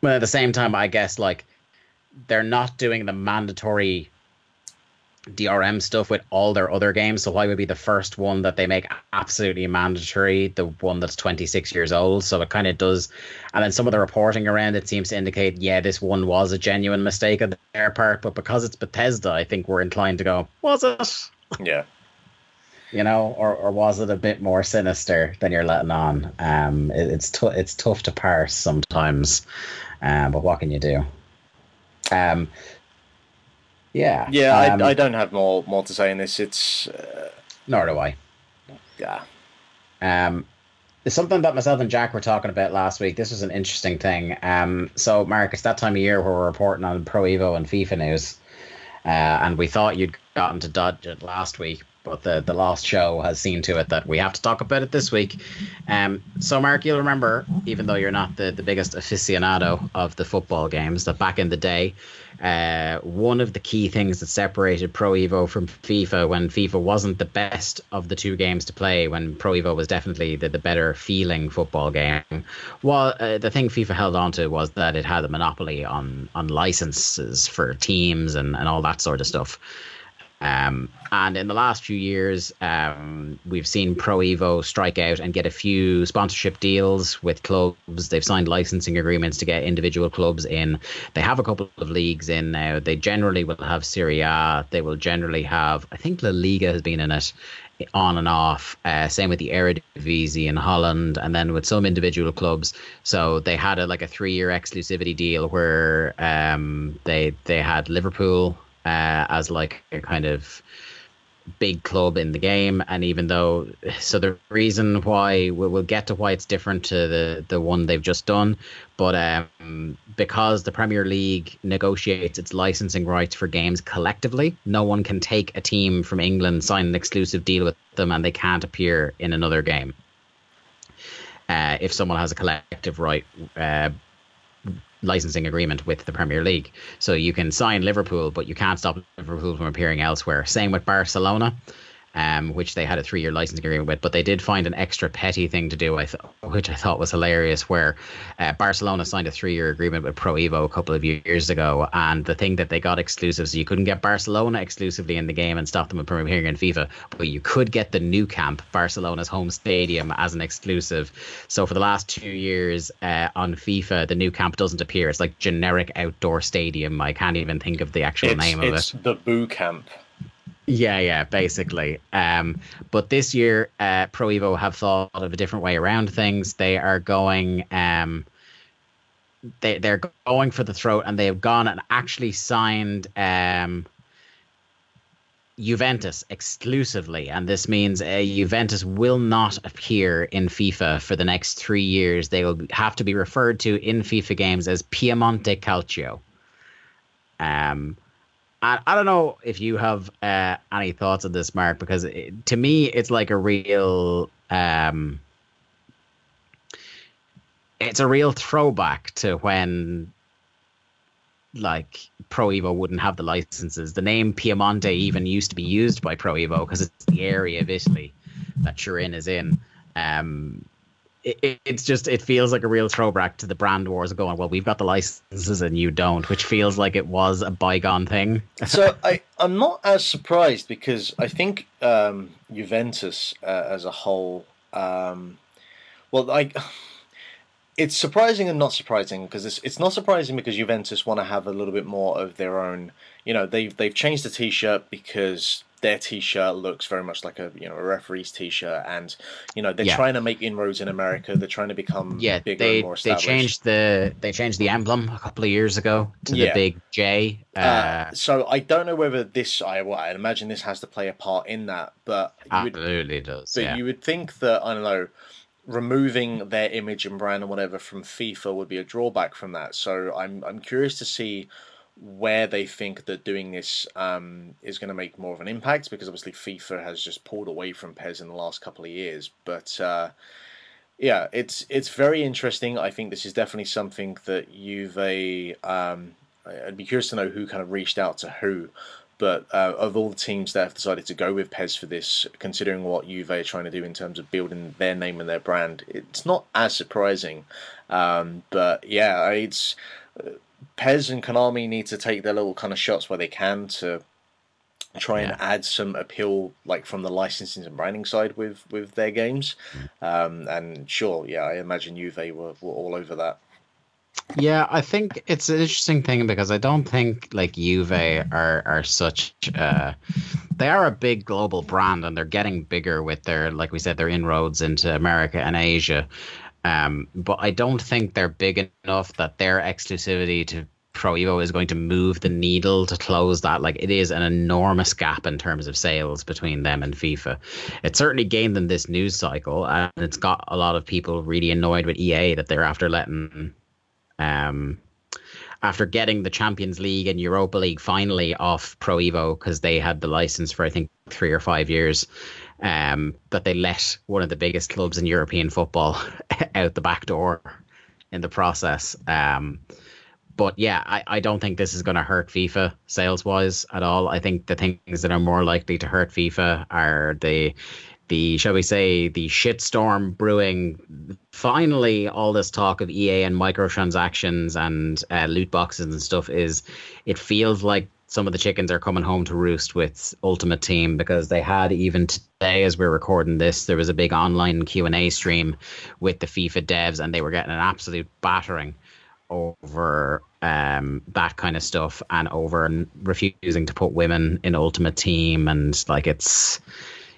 But at the same time, I guess like they're not doing the mandatory DRM stuff with all their other games. So why would be the first one that they make absolutely mandatory, the one that's 26 years old? So it kind of does. And then some of the reporting around it seems to indicate, yeah, this one was a genuine mistake on their part. But because it's Bethesda, I think we're inclined to go, was it? Yeah. You know, or, or was it a bit more sinister than you're letting on? Um, it, it's t- it's tough to parse sometimes, um, but what can you do? Um, yeah. Yeah, um, I, I don't have more more to say in this. It's uh, nor do I. Yeah. Um, it's something that myself and Jack were talking about last week. This was an interesting thing. Um, so Mark, it's that time of year where we're reporting on Pro Evo and FIFA news, uh, and we thought you'd gotten to dodge it last week, but the the last show has seen to it that we have to talk about it this week. Um, so Mark, you'll remember, even though you're not the the biggest aficionado of the football games, that back in the day uh, one of the key things that separated Pro Evo from FIFA when FIFA wasn't the best of the two games to play, when Pro Evo was definitely the, the better feeling football game, well, uh, the thing FIFA held on to was that it had a monopoly on, on licenses for teams and, and all that sort of stuff. Um, and in the last few years, um, we've seen Pro Evo strike out and get a few sponsorship deals with clubs. They've signed licensing agreements to get individual clubs in. They have a couple of leagues in now. They generally will have Serie A. They will generally have, I think La Liga has been in it on and off. Uh, same with the Eredivisie in Holland, and then with some individual clubs. So they had a like a three year exclusivity deal where um, they they had Liverpool uh, as like a kind of big club in the game. And even though so the reason why we'll, get to why it's different to the the one they've just done but um, because the premier league negotiates its licensing rights for games collectively no one can take a team from england sign an exclusive deal with them and they can't appear in another game. Uh, if someone has a collective right uh, licensing agreement with the Premier League. So you can sign Liverpool, but you can't stop Liverpool from appearing elsewhere. Same with Barcelona. Um, which they had a three-year license agreement with. But they did find an extra petty thing to do, I th- which I thought was hilarious, where uh, Barcelona signed a three-year agreement with Pro Evo a couple of years ago, and the thing that they got exclusive, so you couldn't get Barcelona exclusively in the game and stop them from appearing in FIFA, but you could get the Nou Camp, Barcelona's home stadium, as an exclusive. So for the last two years uh, on FIFA, the Nou Camp doesn't appear. It's like generic outdoor stadium. I can't even think of the actual It's, name of it's it. the Boo Camp. Yeah, yeah, basically. Um, but this year, uh, Pro Evo have thought of a different way around things. They are going, um, they they're going for the throat, and they have gone and actually signed um, Juventus exclusively, and this means uh, Juventus will not appear in FIFA for the next three years. They will have to be referred to in FIFA games as Piemonte Calcio. Um, I, I don't know if you have uh, any thoughts on this, Mark, because it, to me, it's like a real. Um, it's a real throwback to when like Pro Evo wouldn't have the licenses. The name Piemonte even used to be used by Pro Evo because it's the area of Italy that Turin is in. Um, it, it, it's just it feels like a real throwback to the brand wars going well we've got the licenses and you don't which feels like it was a bygone thing so I, I'm not as surprised because I think um, Juventus uh, as a whole, um, well, like it's surprising and not surprising because it's it's not surprising because Juventus want to have a little bit more of their own. You know, they've they've changed the T-shirt because their T-shirt looks very much like a you know a referee's T-shirt, and you know they're Yeah. trying to make inroads in America. They're trying to become yeah bigger they and more they changed the they changed the emblem a couple of years ago to the big J uh, Uh, so I don't know whether this I well, I imagine this has to play a part in that, but you would, absolutely does but yeah. you would think that I don't know, removing their image and brand and whatever from FIFA would be a drawback from that. So I'm I'm curious to see where they think that doing this um, is going to make more of an impact because obviously FIFA has just pulled away from PES in the last couple of years, but. Uh, yeah, it's it's very interesting. I think this is definitely something that Juve. Um, I'd be curious to know who kind of reached out to who, but uh, of all the teams that have decided to go with PES for this, considering what Juve are trying to do in terms of building their name and their brand, it's not as surprising. Um, but yeah, it's PES and Konami need to take their little kind of shots where they can to try and Yeah. add some appeal like from the licensing and branding side with with their games um and sure yeah i imagine juve were, were all over that Yeah, I think it's an interesting thing because I don't think like Juve are are such. Uh, they are a big global brand and they're getting bigger with their, like we said, their inroads into America and Asia. Um, but I don't think they're big enough that their exclusivity to Pro Evo is going to move the needle to close that. Like it is an enormous gap in terms of sales between them and FIFA. It certainly gained them this news cycle, and it's got a lot of people really annoyed with EA that they're after letting um, after getting the Champions League and Europa League finally off Pro Evo because they had the license for I think three or five years, um, that they let one of the biggest clubs in European football out the back door in the process. Um, but yeah, I, I don't think this is going to hurt FIFA sales wise at all. I think the things that are more likely to hurt FIFA are the the shall we say the shitstorm brewing. Finally, all this talk of EA and microtransactions and uh, loot boxes and stuff is it feels like some of the chickens are coming home to roost with Ultimate Team because they had even today as we're recording this there was a big online Q&A stream with the FIFA devs and they were getting an absolute battering over um, that kind of stuff and over refusing to put women in Ultimate Team and like it's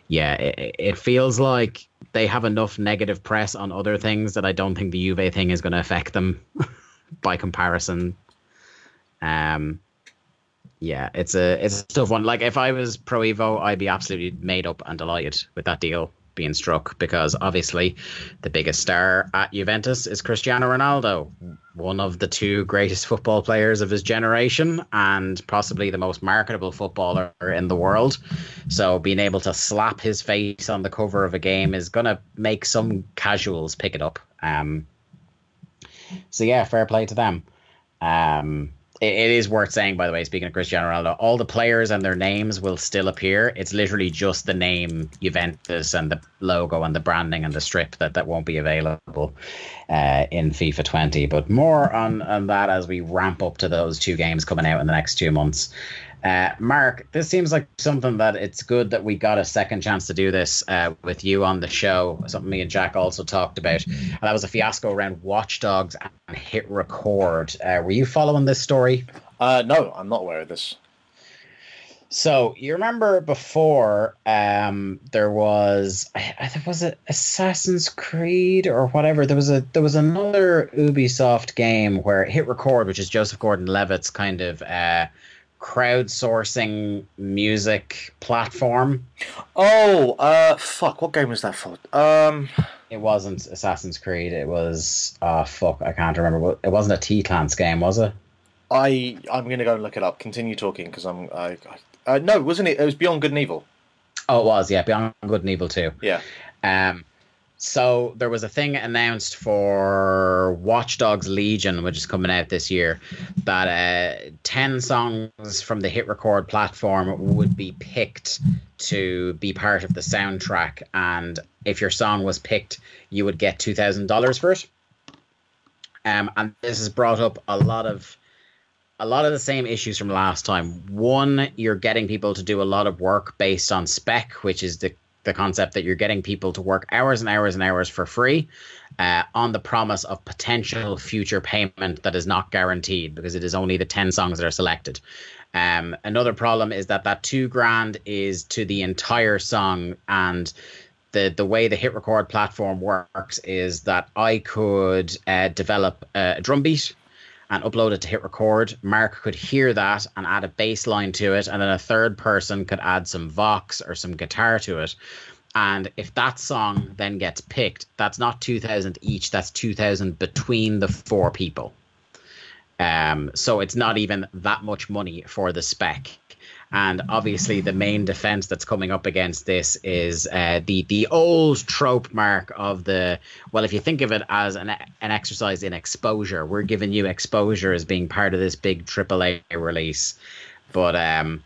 yeah it, it feels like they have enough negative press on other things that I don't think the Juve thing is going to affect them by comparison. Um, yeah, it's a it's a tough one. Like if I was Pro Evo, I'd be absolutely made up and delighted with that deal being struck because obviously the biggest star at Juventus is Cristiano Ronaldo, one of the two greatest football players of his generation and possibly the most marketable footballer in the world. So being able to slap his face on the cover of a game is gonna make some casuals pick it up. Um, so yeah, fair play to them. Um, it, it is worth saying, by the way, speaking of Cristiano Ronaldo, all the players and their names will still appear. It's literally just the name Juventus and the logo and the branding and the strip that, that won't be available uh, in FIFA 20. But more on, on that as we ramp up to those two games coming out in the next two months. Uh, Mark, this seems like something that it's good that we got a second chance to do this uh, with you on the show. Something me and Jack also talked about. And that was a fiasco around Watchdogs and Hit Record. Uh, were you following this story? Uh, no, I'm not aware of this. So you remember before um, there was I think was it Assassin's Creed or whatever. There was a there was another Ubisoft game where Hit Record, which is Joseph Gordon-Levitt's kind of uh, crowdsourcing music platform. Oh, uh, fuck! What game was that for? Um, It wasn't Assassin's Creed. It was uh fuck. I can't remember. It wasn't a T Clans game, was it? I I'm gonna go and look it up. Continue talking because I'm I, I uh, no, wasn't it? It was Beyond Good and Evil. Oh, it was. Yeah, Beyond Good and Evil too. Yeah. Um, so there was a thing announced for Watch Dogs Legion, which is coming out this year, that uh, ten songs from the Hit Record platform would be picked to be part of the soundtrack, and if your song was picked, you would get two thousand dollars for it. Um, and this has brought up a lot of a lot of the same issues from last time. One, you're getting people to do a lot of work based on spec, which is the the concept that you're getting people to work hours and hours and hours for free uh, on the promise of potential future payment that is not guaranteed because it is only the 10 songs that are selected. Um, another problem is that that two grand is to the entire song and the the way the hit record platform works is that I could uh, develop a drum beat and upload it to hit record. Mark could hear that and add a bass line to it, and then a third person could add some vox or some guitar to it. And if that song then gets picked, that's not 2000 each, that's 2000 between the four people. Um, so it's not even that much money for the spec. And obviously, the main defense that's coming up against this is uh, the the old trope mark of the well, if you think of it as an an exercise in exposure, we're giving you exposure as being part of this big AAA release, but um,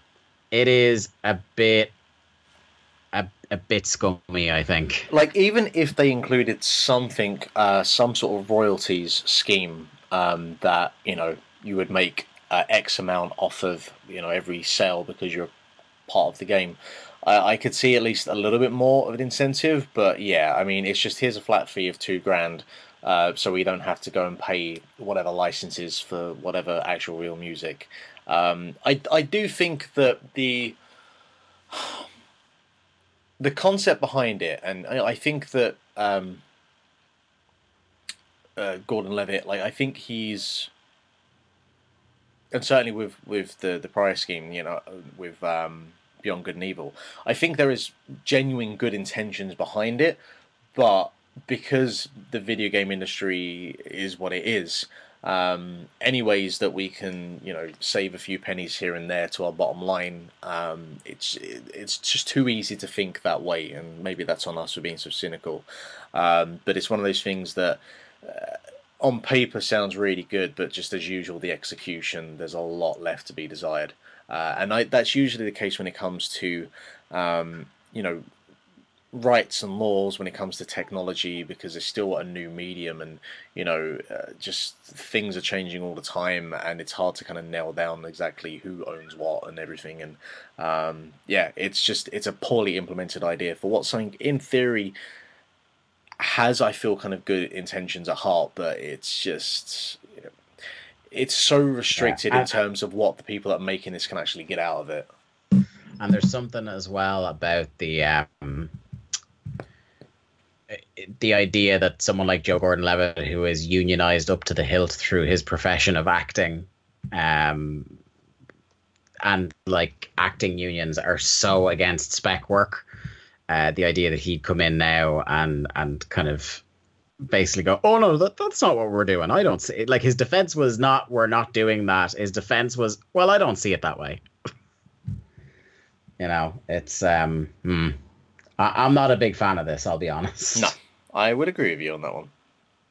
it is a bit a, a bit scummy, I think. Like even if they included something, uh, some sort of royalties scheme um, that you know you would make uh, X amount off of you know every sale because you're part of the game. I, I could see at least a little bit more of an incentive, but yeah, I mean it's just here's a flat fee of two grand, uh, so we don't have to go and pay whatever licenses for whatever actual real music. Um, I I do think that the the concept behind it, and I think that um, uh, Gordon Levitt, like I think he's, and certainly with with the the prior scheme, you know, with um, Beyond Good and Evil, I think there is genuine good intentions behind it, but because the video game industry is what it is, um, any ways that we can, you know, save a few pennies here and there to our bottom line, um, it's it's just too easy to think that way, and maybe that's on us for being so cynical. Um, but it's one of those things that, uh, on paper, sounds really good, but just as usual, the execution there's a lot left to be desired, uh, and I, that's usually the case when it comes to, um, you know, rights and laws when it comes to technology because it's still a new medium and you know uh, just things are changing all the time and it's hard to kind of nail down exactly who owns what and everything. And um, yeah it's just it's a poorly implemented idea for what something in theory has I feel kind of good intentions at heart but it's just it's so restricted Yeah, in terms of what the people that are making this can actually get out of it And there's something as well about the um, the idea that someone like Joe Gordon Levitt, who is unionized up to the hilt through his profession of acting, um, and like acting unions are so against spec work. Uh, the idea that he'd come in now and and kind of basically go, oh no, that, that's not what we're doing. I don't see it. Like his defense was not, we're not doing that. His defense was, well, I don't see it that way. you know, it's um, hmm. I, I'm not a big fan of this. I'll be honest. no I would agree with you on that one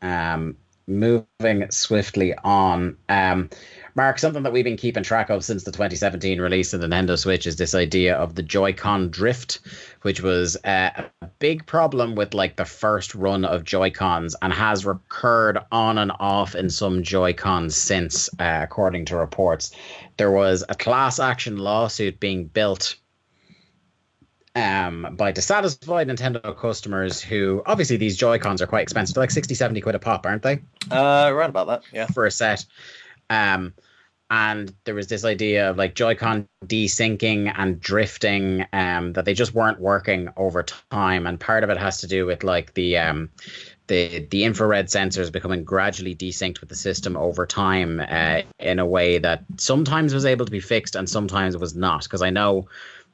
Um, moving swiftly on. Um, Mark, something that we've been keeping track of since the 2017 release of the Nintendo Switch is this idea of the Joy-Con drift, which was uh, a big problem with like the first run of Joy-Cons and has recurred on and off in some Joy-Cons since, uh, according to reports. There was a class action lawsuit being built um, by dissatisfied Nintendo customers who obviously these Joy Cons are quite expensive, They're like 60, 70 quid a pop, aren't they? Uh, around about that, yeah. For a set. Um, and there was this idea of like Joy-Con desyncing and drifting um, that they just weren't working over time, and part of it has to do with like the um, the the infrared sensors becoming gradually desynced with the system over time uh, in a way that sometimes was able to be fixed and sometimes was not. Because I know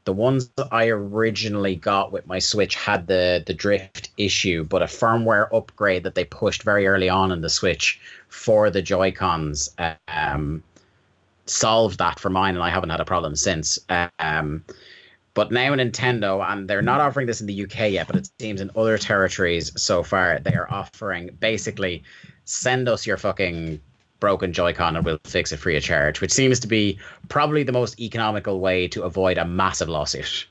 the ones that I originally got with my Switch had the the drift issue, but a firmware upgrade that they pushed very early on in the Switch for the Joy Cons um, solved that for mine, and I haven't had a problem since. Um, but now Nintendo, and they're not offering this in the UK yet, but it seems in other territories so far, they are offering basically send us your fucking broken Joy-Con and we'll fix it free of charge, which seems to be probably the most economical way to avoid a massive lawsuit.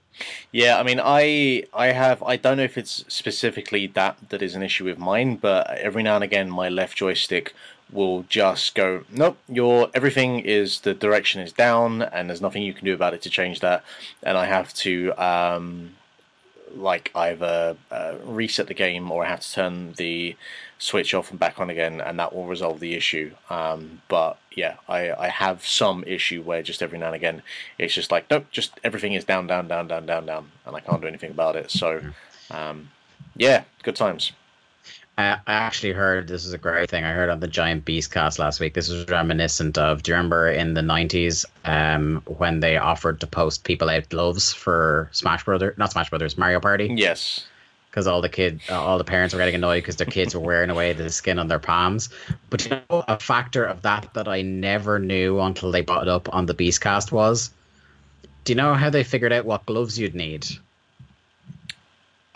Yeah, I mean, I I have I don't know if it's specifically that that is an issue with mine, but every now and again my left joystick will just go nope your everything is the direction is down and there's nothing you can do about it to change that. And i have to um like either uh, reset the game or i have to turn the switch off and back on again and that will resolve the issue. Um but yeah i i have some issue where just every now and again it's just like nope just everything is down down down down down down and i can't do anything about it. So um yeah good times I actually heard this is a great thing. I heard on the Giant Beastcast last week. This was reminiscent of. Do you remember in the nineties um, when they offered to post people out gloves for Smash Brothers, not Smash Brothers, Mario Party? Yes. Because all the kid, all the parents were getting annoyed because their kids were wearing away the skin on their palms. But you know, a factor of that that I never knew until they brought it up on the Beastcast was. Do you know how they figured out what gloves you'd need?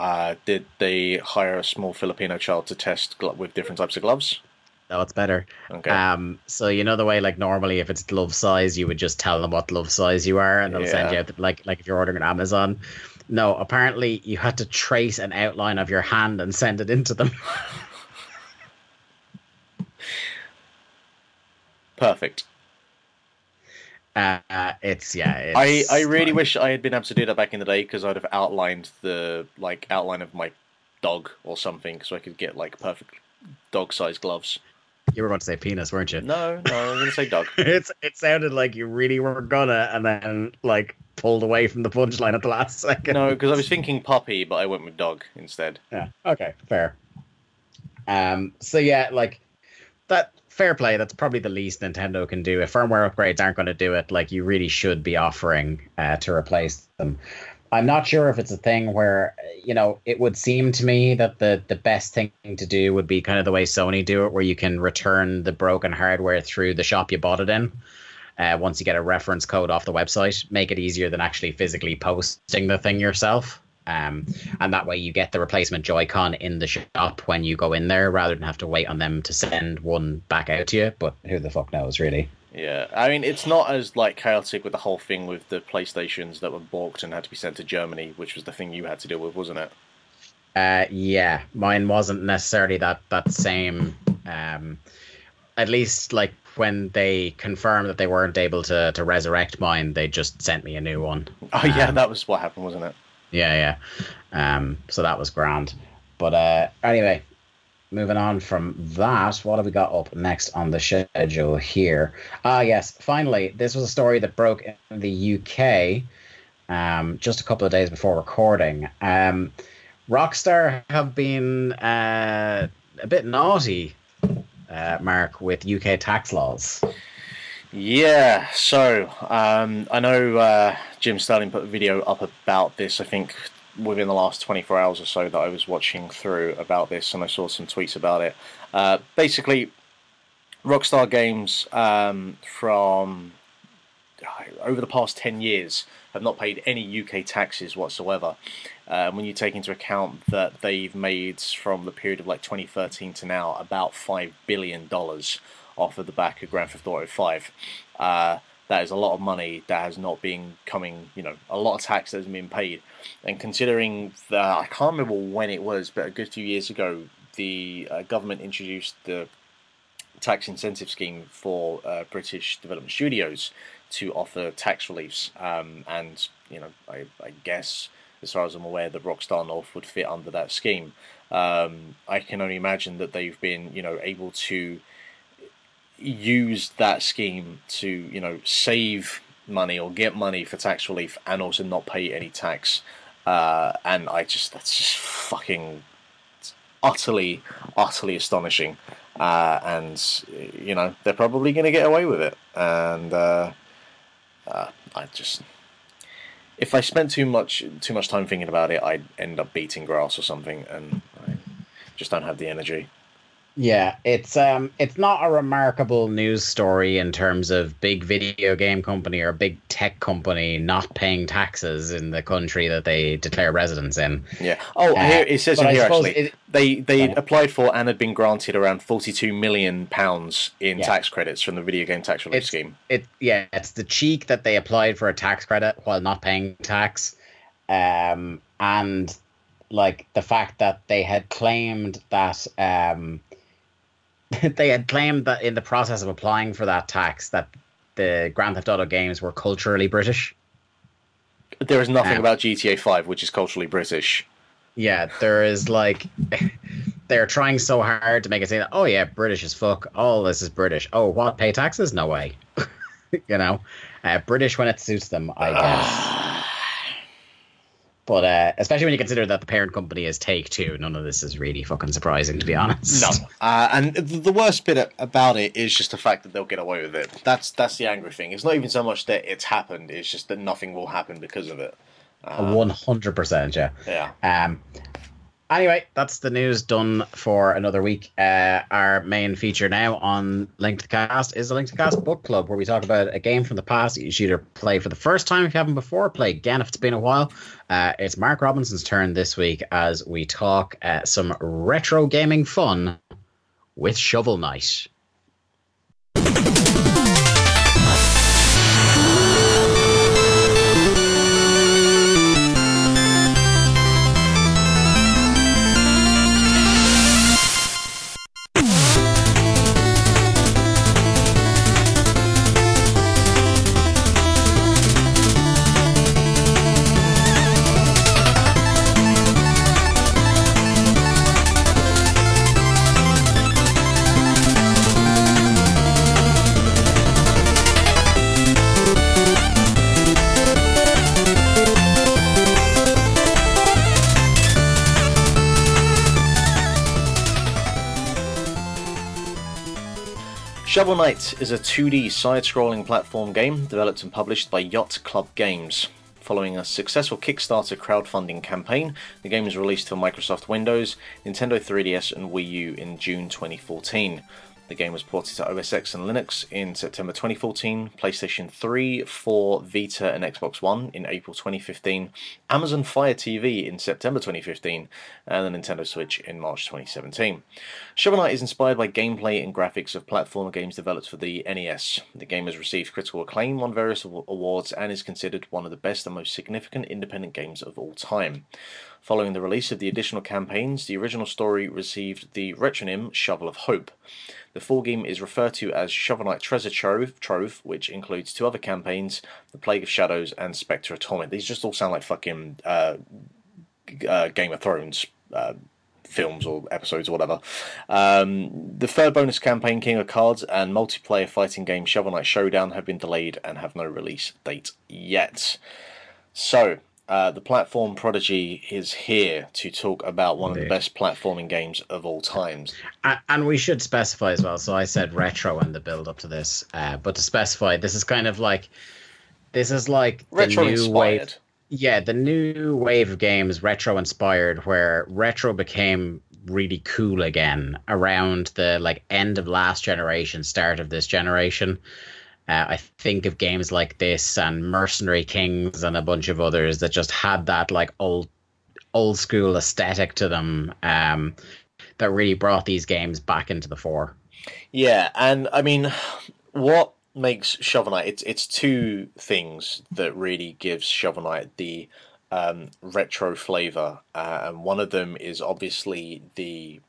Uh, did they hire a small Filipino child to test glo- with different types of gloves? No, it's better. Okay. Um, so you know the way, like normally, if it's glove size, you would just tell them what glove size you are, and they'll send you out. The, like, like if you're ordering on Amazon. No, apparently you had to trace an outline of your hand and send it into them. Perfect. Uh, it's yeah. I, It's I really fine. wish I had been able to do that back in the day because I'd have outlined the like outline of my dog or something so I could get like perfect dog size gloves. you were going to say penis, weren't you? No, no, I'm gonna say dog. It's it sounded like you really were gonna, and then like pulled away from the punchline at the last second. No, because I was thinking puppy, but I went with dog instead. Yeah. Okay. Fair. Um. So yeah, like that. Fair play. That's probably the least Nintendo can do. If firmware upgrades aren't going to do it, like you really should be offering uh, to replace them. I'm not sure if it's a thing where you know it would seem to me that the the best thing to do would be kind of the way Sony do it, where you can return the broken hardware through the shop you bought it in. Uh, once you get a reference code off the website, make it easier than actually physically posting the thing yourself. Um, and that way you get the replacement Joy-Con in the shop when you go in there, rather than have to wait on them to send one back out to you. But who the fuck knows, really? Yeah, I mean it's not as like chaotic with the whole thing with the PlayStations that were balked and had to be sent to Germany, which was the thing you had to deal with, wasn't it? Uh, yeah, mine wasn't necessarily that that same. Um, at least like when they confirmed that they weren't able to to resurrect mine, they just sent me a new one. Oh yeah, Um, that was what happened, wasn't it? Yeah, yeah. Um, so that was grand. But uh, anyway, moving on from that, what have we got up next on the schedule here? Ah, yes. Finally, this was a story that broke in the UK um, just a couple of days before recording. Um, Rockstar have been uh, a bit naughty, uh, Mark, with UK tax laws. Yeah, so um, I know uh, Jim Sterling put a video up about this. I think within the last 24 hours or so that I was watching through about this, and I saw some tweets about it. Uh, basically, Rockstar Games um, from over the past 10 years have not paid any UK taxes whatsoever. Uh, when you take into account that they've made from the period of like 2013 to now about $5 billion off of the back of Grand Theft Auto 5. Uh, that is a lot of money that has not been coming, you know, a lot of tax that has been paid. And considering that, I can't remember when it was, but a good few years ago, the uh, government introduced the tax incentive scheme for uh, British development studios to offer tax reliefs. Um, and, you know, I, I, guess, as far as I'm aware, that Rockstar North would fit under that scheme. Um, I can only imagine that they've been, you know, able to use that scheme to, you know, save money or get money for tax relief and also not pay any tax. Uh, and I just, that's just fucking utterly, utterly astonishing. Uh, and you know they're probably going to get away with it. And uh, uh, I just, if I spent too much too much time thinking about it, I'd end up beating grass or something, and I just don't have the energy. Yeah, it's um it's not a remarkable news story in terms of big video game company or big tech company not paying taxes in the country that they declare residence in. Yeah. Oh, uh, here it says in here actually it, they they applied for and had been granted around 42 million pounds in yeah. tax credits from the video game tax relief it's, scheme. It yeah, it's the cheek that they applied for a tax credit while not paying tax. Um and like the fact that they had claimed that um they had claimed that in the process of applying for that tax that the Grand Theft Auto games were culturally British. There is nothing um, about GTA Five which is culturally British. Yeah, there is like they're trying so hard to make it say that oh yeah, British as fuck. All this is British. Oh, what pay taxes? No way. you know, uh, British when it suits them, I guess. But uh, especially when you consider that the parent company is Take Two, none of this is really fucking surprising, to be honest. No, uh, and the worst bit about it is just the fact that they'll get away with it. That's that's the angry thing. It's not even so much that it's happened; it's just that nothing will happen because of it. One hundred percent, yeah. Yeah. Um, Anyway, that's the news done for another week. Uh, our main feature now on Link to the Cast is the Link to the Cast Book Club, where we talk about a game from the past you should either play for the first time if you haven't before, play again if it's been a while. Uh, it's Mark Robinson's turn this week as we talk uh, some retro gaming fun with Shovel Knight. Shovel Knight is a 2D side scrolling platform game developed and published by Yacht Club Games. Following a successful Kickstarter crowdfunding campaign, the game was released for Microsoft Windows, Nintendo 3DS, and Wii U in June 2014. The game was ported to OS X and Linux in September 2014, PlayStation 3, 4, Vita, and Xbox One in April 2015, Amazon Fire TV in September 2015, and the Nintendo Switch in March 2017. Shovel Knight is inspired by gameplay and graphics of platformer games developed for the NES. The game has received critical acclaim, won various awards, and is considered one of the best and most significant independent games of all time. Following the release of the additional campaigns, the original story received the retronym Shovel of Hope. The full game is referred to as Shovel Knight Treasure Trove, Trove, which includes two other campaigns, The Plague of Shadows and Spectre of Torment. These just all sound like fucking uh, uh, Game of Thrones uh, films or episodes or whatever. Um, the third bonus campaign, King of Cards, and multiplayer fighting game Shovel Knight Showdown have been delayed and have no release date yet. So, uh, the platform prodigy is here to talk about one Indeed. of the best platforming games of all times. And we should specify as well. So I said retro in the build up to this, uh, but to specify, this is kind of like this is like retro the new inspired. wave. Yeah, the new wave of games, retro inspired, where retro became really cool again around the like end of last generation, start of this generation. Uh, I think of games like this and Mercenary Kings and a bunch of others that just had that like old old school aesthetic to them um, that really brought these games back into the fore. Yeah, and I mean, what makes Shovel Knight? It's it's two things that really gives Shovel Knight the um, retro flavor, uh, and one of them is obviously the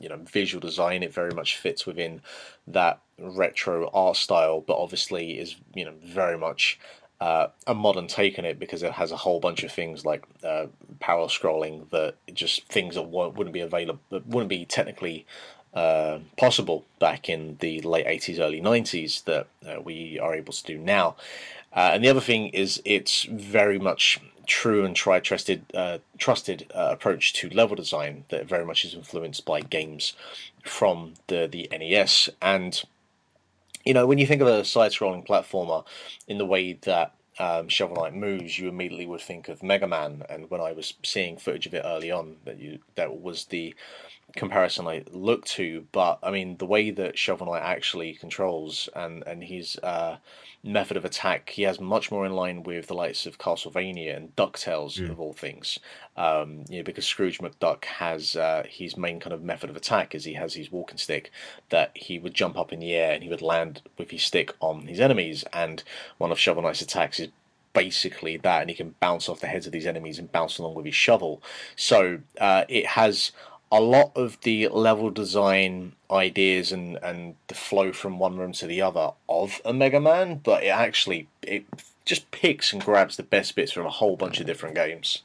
you know visual design. It very much fits within that retro art style, but obviously is you know very much uh, a modern take on it because it has a whole bunch of things like uh, power scrolling that just things that wouldn't be available, wouldn't be technically uh, possible back in the late 80s, early 90s that uh, we are able to do now. Uh, and the other thing is it's very much true and tried trusted uh, trusted approach to level design that very much is influenced by games from the the NES and you know when you think of a side scrolling platformer in the way that um, Shovel Knight moves, you immediately would think of Mega Man. And when I was seeing footage of it early on, that you that was the comparison I looked to. But I mean, the way that Shovel Knight actually controls and and his uh, method of attack, he has much more in line with the likes of Castlevania and Ducktales mm. of all things. Um, you know, because Scrooge McDuck has uh, his main kind of method of attack is he has his walking stick that he would jump up in the air and he would land with his stick on his enemies. And one of Shovel Knight's attacks is basically that, and he can bounce off the heads of these enemies and bounce along with his shovel. So uh, it has a lot of the level design ideas and, and the flow from one room to the other of a Mega Man, but it actually it just picks and grabs the best bits from a whole bunch of different games.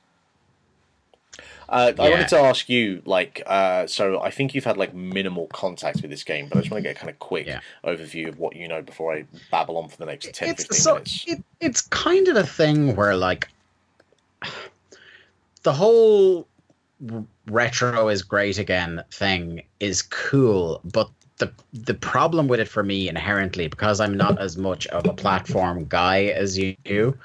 Uh, yeah. I wanted to ask you, like, uh, so I think you've had like minimal contact with this game, but I just want to get a kind of quick yeah. overview of what you know before I babble on for the next 10, it's 15 so, minutes. It, it's kind of the thing where, like, the whole retro is great again thing is cool, but the the problem with it for me inherently because I'm not as much of a platform guy as you,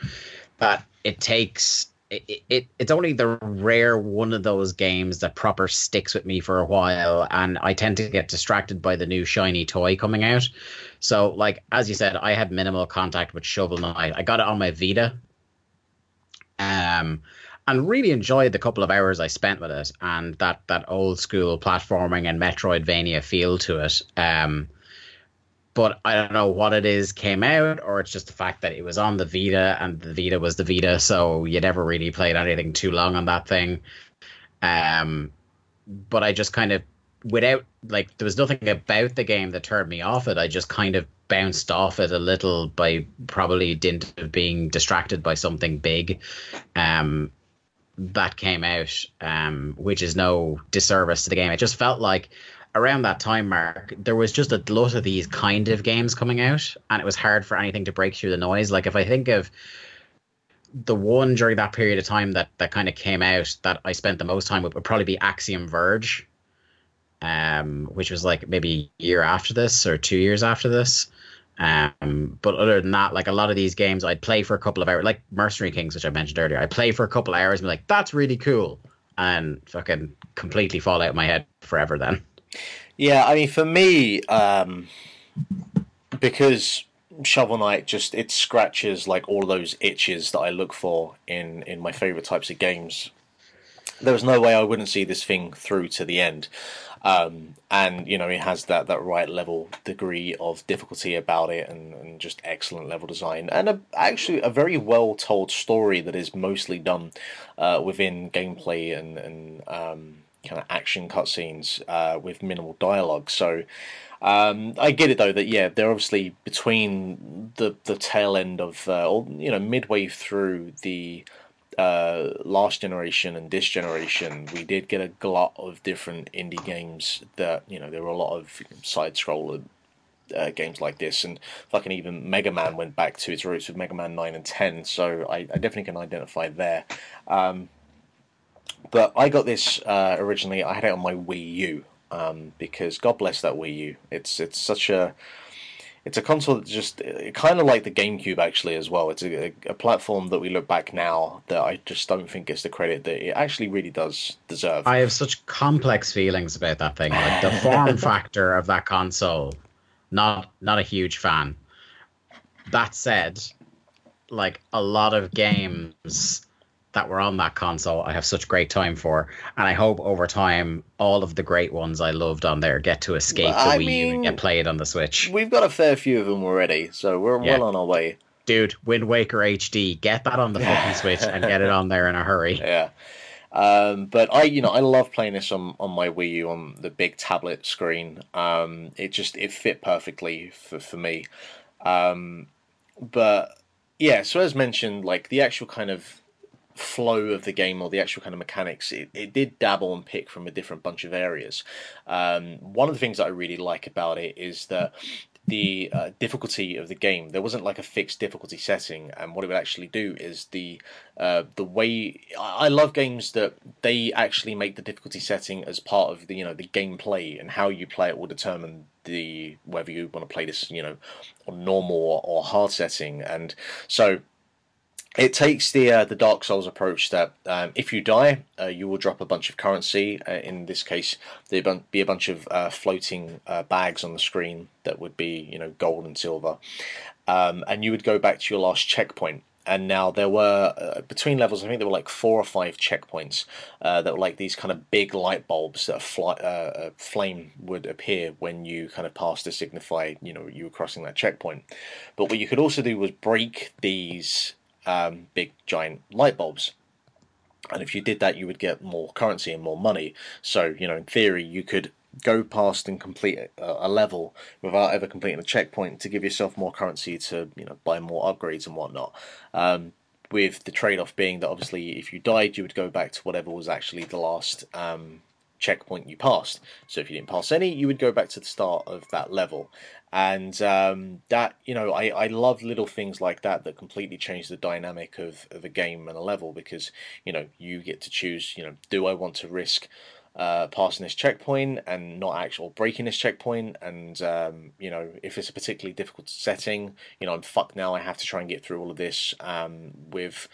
that it takes it, it it's only the rare one of those games that proper sticks with me for a while and I tend to get distracted by the new shiny toy coming out. So like as you said, I had minimal contact with Shovel Knight. I got it on my Vita. Um and really enjoyed the couple of hours I spent with it and that that old school platforming and Metroidvania feel to it. Um, but I don't know what it is came out, or it's just the fact that it was on the Vita and the Vita was the Vita, so you never really played anything too long on that thing. Um, but I just kind of, without like, there was nothing about the game that turned me off it. I just kind of bounced off it a little by probably dint of being distracted by something big. Um, that came out, um, which is no disservice to the game. It just felt like around that time mark, there was just a lot of these kind of games coming out, and it was hard for anything to break through the noise. Like if I think of the one during that period of time that that kind of came out that I spent the most time with would probably be Axiom Verge, um, which was like maybe a year after this or two years after this. Um, but other than that, like a lot of these games, I'd play for a couple of hours, like Mercenary Kings, which I mentioned earlier. I play for a couple of hours and be like, that's really cool, and fucking completely fall out of my head forever. Then. Yeah, I mean, for me, um, because Shovel Knight just it scratches like all those itches that I look for in in my favorite types of games. There was no way I wouldn't see this thing through to the end. Um, and you know it has that that right level degree of difficulty about it and, and just excellent level design and a, actually a very well told story that is mostly done uh, within gameplay and, and um, kind of action cutscenes uh, with minimal dialogue. So um, I get it though that yeah they're obviously between the the tail end of uh, or you know midway through the uh, last generation and this generation, we did get a glut of different indie games that, you know, there were a lot of side scroller uh, games like this, and fucking even Mega Man went back to its roots with Mega Man 9 and 10, so I, I definitely can identify there. Um, but I got this uh, originally, I had it on my Wii U, um, because God bless that Wii U. It's, it's such a it's a console that's just kind of like the GameCube actually as well. It's a, a, platform that we look back now that I just don't think gets the credit that it actually really does deserve. I have such complex feelings about that thing. Like the form factor of that console, not not a huge fan. that said, like a lot of games that were on that console, I have such great time for, and I hope over time all of the great ones I loved on there get to escape Well, I the Wii U and mean- get played on the Switch. We've got a fair few of them already, so we're Yeah. well on our way. Dude, Wind Waker HD, get that on the fucking Switch and get it on there in a hurry. Yeah. Um, but I, you know, I love playing this on, on my Wii U on the big tablet screen. Um, it just it fit perfectly for for me. Um, but yeah, so as mentioned, like the actual kind of flow of the game or the actual kind of mechanics, it, it did dabble and pick from a different bunch of areas. Um, one of the things that I really like about it is that the uh, difficulty of the game there wasn't like a fixed difficulty setting and what it would actually do is the uh, the way I love games that they actually make the difficulty setting as part of the you know the gameplay and how you play it will determine the whether you want to play this you know on normal or, or hard setting and so it takes the uh, the Dark Souls approach that um, if you die, uh, you will drop a bunch of currency. Uh, in this case, there'd be a bunch of uh, floating uh, bags on the screen that would be you know gold and silver, um, and you would go back to your last checkpoint. And now there were uh, between levels, I think there were like four or five checkpoints that were like these kind of big light bulbs that a fly, a flame would appear when you kind of passed to signify you know you were crossing that checkpoint. But what you could also do was break these um, big giant light bulbs. And if you did that, you would get more currency and more money. So, you know, in theory, you could go past and complete a, level without ever completing a checkpoint to give yourself more currency to, you know, buy more upgrades and whatnot. Um, with the trade off being that obviously, if you died, you would go back to whatever was actually the last um, checkpoint you passed. So if you didn't pass any, you would go back to the start of that level. And um, that, you know, I, I love little things like that that completely change the dynamic of, of a game and a level because, you know, you get to choose, you know, do I want to risk uh, passing this checkpoint and not actual breaking this checkpoint? And, um, you know, if it's a particularly difficult setting, you know, I'm fucked now, I have to try and get through all of this um, with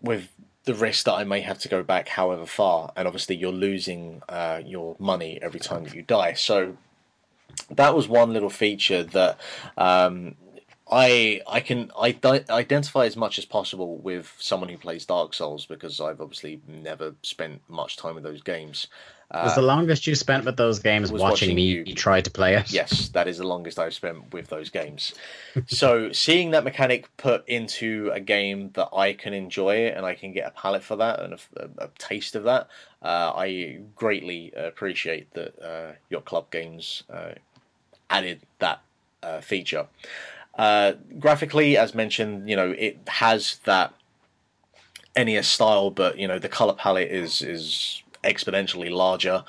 with the risk that I may have to go back however far, and obviously you're losing uh, your money every time that you die. So that was one little feature that um, I I can I identify as much as possible with someone who plays Dark Souls because I've obviously never spent much time with those games. Was the longest you spent with those games watching, watching me you- try to play it? Yes, that is the longest I've spent with those games. so seeing that mechanic put into a game that I can enjoy and I can get a palette for that and a, a- a taste of that, uh, I greatly appreciate that uh, Yacht Club Games uh, added that uh, feature. Uh, graphically, as mentioned, you know it has that NES style, but you know the color palette is is exponentially larger.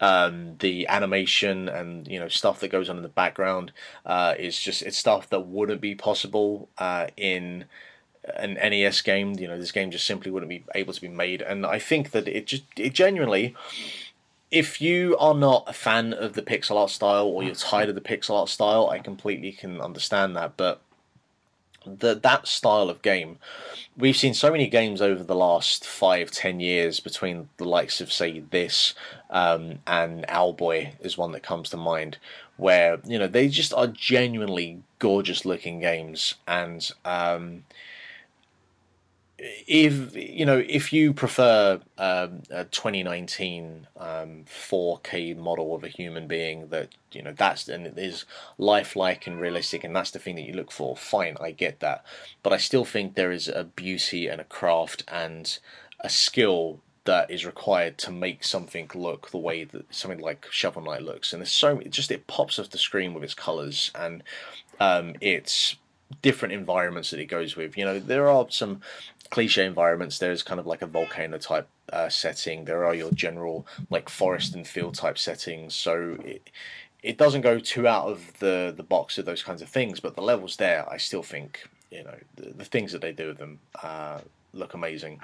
Um, the animation and you know stuff that goes on in the background uh, is just it's stuff that wouldn't be possible uh, in an NES game. You know, this game just simply wouldn't be able to be made, and I think that it just it genuinely. If you are not a fan of the pixel art style or you're tired of the pixel art style, I completely can understand that. But the that style of game, we've seen so many games over the last five, ten years between the likes of say this um, and Owlboy is one that comes to mind, where you know they just are genuinely gorgeous looking games, and um, if you know if you prefer um, a 2019 um, 4K model of a human being that you know that's and it is lifelike and realistic and that's the thing that you look for fine I get that. But I still think there is a beauty and a craft and a skill that is required to make something look the way that something like Shovel Knight looks. And there's so it just it pops off the screen with its colors and um, it's different environments that it goes with. You know, there are some cliche environments. There's kind of like a volcano type uh, setting. There are your general like forest and field type settings. So it it doesn't go too out of the the box of those kinds of things. But the levels there, I still think you know the, the things that they do with them uh, look amazing.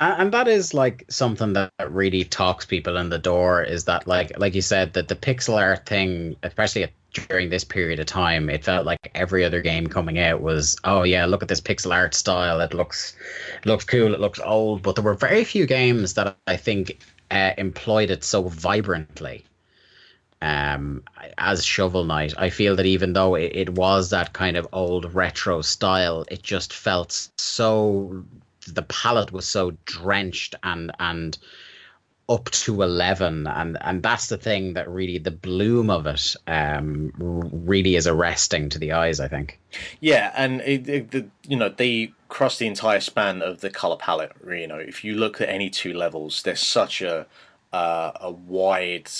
And that is like something that really talks people in the door is that like like you said that the pixel art thing especially at, during this period of time it felt like every other game coming out was oh yeah look at this pixel art style it looks looks cool it looks old but there were very few games that i think uh, employed it so vibrantly um, as Shovel Knight. I feel that even though it, it was that kind of old retro style, it just felt so. The palette was so drenched and and up to 11 and and that's the thing that really the bloom of it um really is arresting to the eyes i think Yeah, and it, it, the, you know they cross the entire span of the color palette. You know, if you look at any two levels, there's such a uh, a wide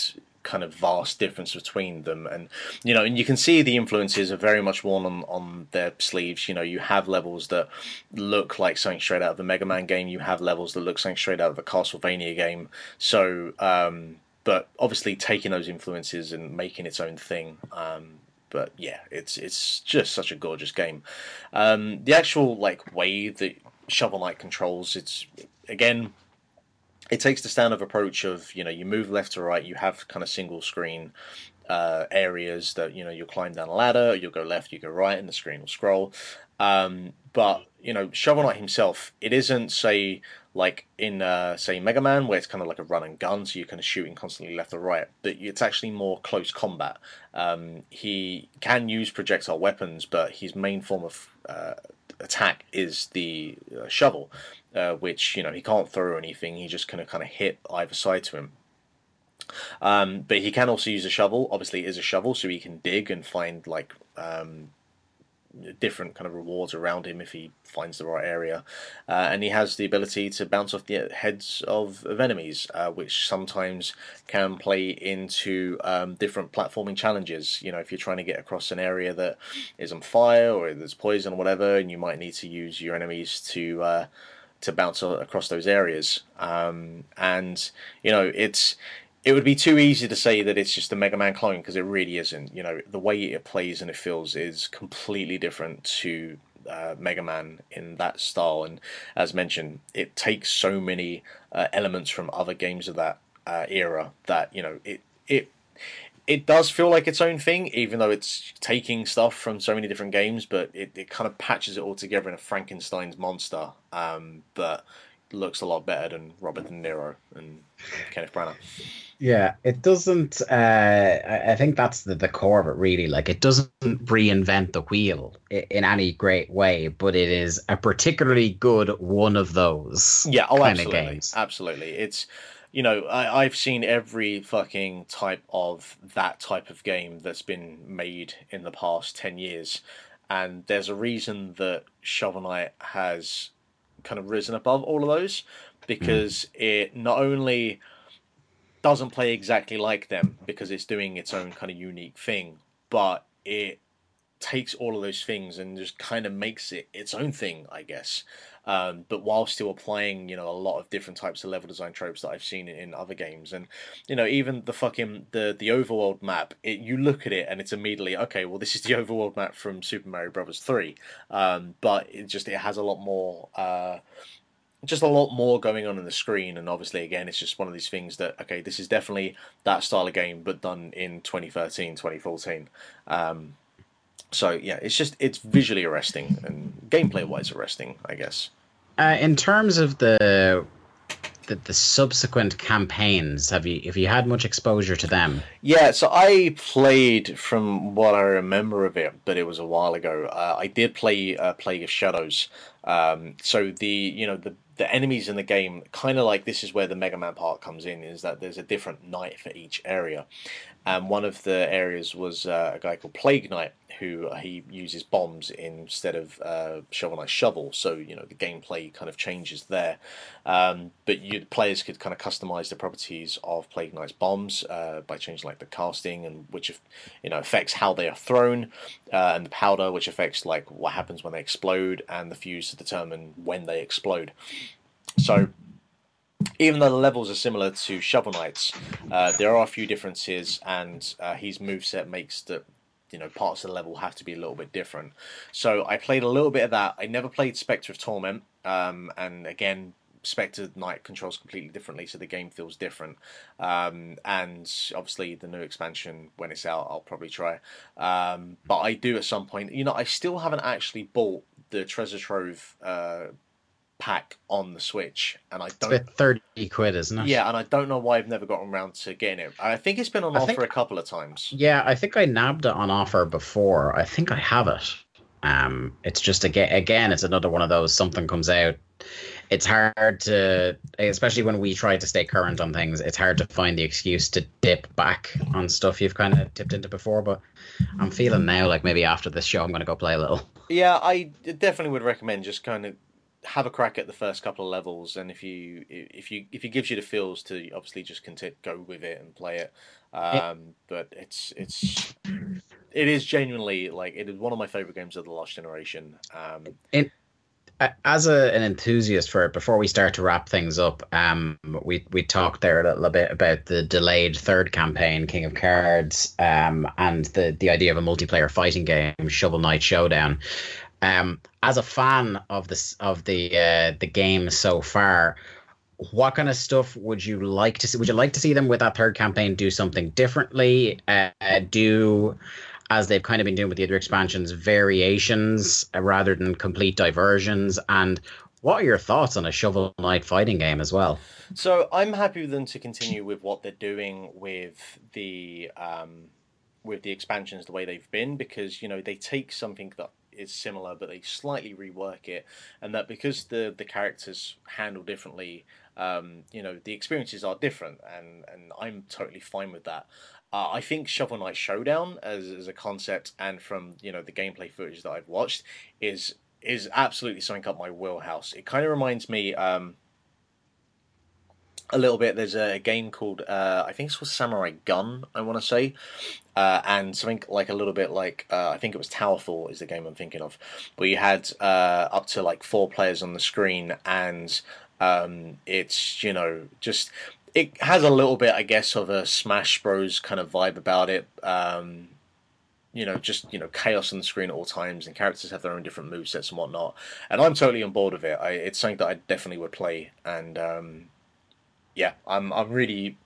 kind of vast difference between them, and you know, and you can see the influences are very much worn on on their sleeves. You know, you have levels that look like something straight out of the Mega Man game. You have levels that look something straight out of the Castlevania game. So. Um, but obviously taking those influences and making its own thing. Um, but yeah, it's it's just such a gorgeous game. Um, the actual like way that Shovel Knight controls, it's again, it takes the standard approach of you know you move left to right, you have kind of single screen uh, areas that you know you'll climb down a ladder, you'll go left, you go right, and the screen will scroll. Um, but you know, Shovel Knight himself, it isn't say like in uh, say Mega Man where it's kind of like a run and gun, so you're kind of shooting constantly left or right. But it's actually more close combat. Um, he can use projectile weapons, but his main form of uh, attack is the uh, shovel, uh, which you know he can't throw anything. He just kind of kind of hit either side to him. Um, but he can also use a shovel. Obviously, it is a shovel, so he can dig and find like um, different kind of rewards around him if he finds the right area. Uh, and he has the ability to bounce off the heads of, of enemies, uh, which sometimes can play into um, different platforming challenges. You know, if you're trying to get across an area that is on fire or there's poison or whatever, and you might need to use your enemies to. Uh, to bounce across those areas, um, and you know it's it would be too easy to say that it's just a Mega Man clone because it really isn't. You know, the way it plays and it feels is completely different to uh, Mega Man in that style. And as mentioned, it takes so many uh, elements from other games of that uh, era that you know it it it does feel like its own thing, even though it's taking stuff from so many different games. But it, it kind of patches it all together in a Frankenstein's monster. Um, but looks a lot better than Robert De Niro and Kenneth Branagh. Yeah, it doesn't. Uh, I think that's the, the core of it, really. Like, it doesn't reinvent the wheel in any great way, but it is a particularly good one of those. Yeah, oh, kind absolutely, of games. absolutely. It's you know I, I've seen every fucking type of that type of game that's been made in the past ten years, and there's a reason that Shovel Knight has kind of risen above all of those because hmm. it not only doesn't play exactly like them because it's doing its own kind of unique thing, but it takes all of those things and just kind of makes it its own thing, I guess. Um, but while still applying, you know, a lot of different types of level design tropes that I've seen in, other games, and you know, even the fucking the the overworld map, it, you look at it and it's immediately okay. Well, this is the overworld map from Super Mario Brothers three, um, but it just it has a lot more. Uh, just a lot more going on in the screen and obviously again it's just one of these things that okay this is definitely that style of game but done in 2013 2014 um, so yeah it's just it's visually arresting and gameplay wise arresting i guess Uh, in terms of the, the the subsequent campaigns, have you have you had much exposure to them? yeah so i played from what i remember of it but it was a while ago uh, i did play uh, plague of shadows um, so the you know the the enemies in the game kind of like this is where the mega man part comes in is that there's a different knight for each area and one of the areas was uh, a guy called Plague Knight, who uh, he uses bombs instead of uh, shovel knight shovel. So you know the gameplay kind of changes there. Um, but you players could kind of customize the properties of Plague Knight's bombs uh, by changing like the casting and which you know affects how they are thrown, uh, and the powder which affects like what happens when they explode, and the fuse to determine when they explode. So even though the levels are similar to Shovel Knight's, uh, there are a few differences, and uh, his moveset makes the you know parts of the level have to be a little bit different. So I played a little bit of that. I never played Spectre of Torment, um, and again. Spectre Knight controls completely differently, so the game feels different. Um, and obviously, the new expansion, when it's out, I'll probably try. Um, but I do at some point. You know, I still haven't actually bought the Treasure Trove uh, pack on the Switch, and I don't. about thirty quid, isn't it? Yeah, and I don't know why I've never gotten around to getting it. I think it's been on I offer think- a couple of times. Yeah, I think I nabbed it on offer before. I think I have it. Um, it's just again, again, it's another one of those. Something comes out. It's hard to, especially when we try to stay current on things. It's hard to find the excuse to dip back on stuff you've kind of dipped into before. But I'm feeling now like maybe after this show, I'm going to go play a little. Yeah, I definitely would recommend just kind of have a crack at the first couple of levels, and if you if you if it gives you the feels to obviously just continue, go with it and play it. Um, but it's it's it is genuinely like it is one of my favorite games of the last generation. Um, A- As a, an enthusiast for it, before we start to wrap things up, um, we we talked there a little bit about the delayed third campaign, King of Cards, um, and the the idea of a multiplayer fighting game, Shovel Knight Showdown. Um, as a fan of this of the uh, the game so far, what kind of stuff would you like to see? Would you like to see them with that third campaign do something differently? Uh, do as they've kind of been doing with the other expansions, variations uh, rather than complete diversions. And what are your thoughts on a Shovel Knight fighting game as well? So I'm happy with them to continue with what they're doing with the um, with the expansions the way they've been because you know they take something that is similar but they slightly rework it and that because the the characters handle differently um, you know the experiences are different and and I'm totally fine with that. Uh, I think Shovel Knight Showdown as, as a concept and from you know the gameplay footage that I've watched is is absolutely something up my wheelhouse. It kind of reminds me um, a little bit. There's a game called uh, I think it's called Samurai Gunn. I want to say, uh, and something like a little bit like uh, I think it was Towerfall is the game I'm thinking of, where you had uh, up to like four players on the screen, and um, it's you know just it has a little bit I guess of a Smash Bros kind of vibe about it. Um, you know, just you know, chaos on the screen at all times, and characters have their own different move sets and whatnot. And I'm totally on board with it. I, it's something that I definitely would play, and um, yeah, I'm I'm really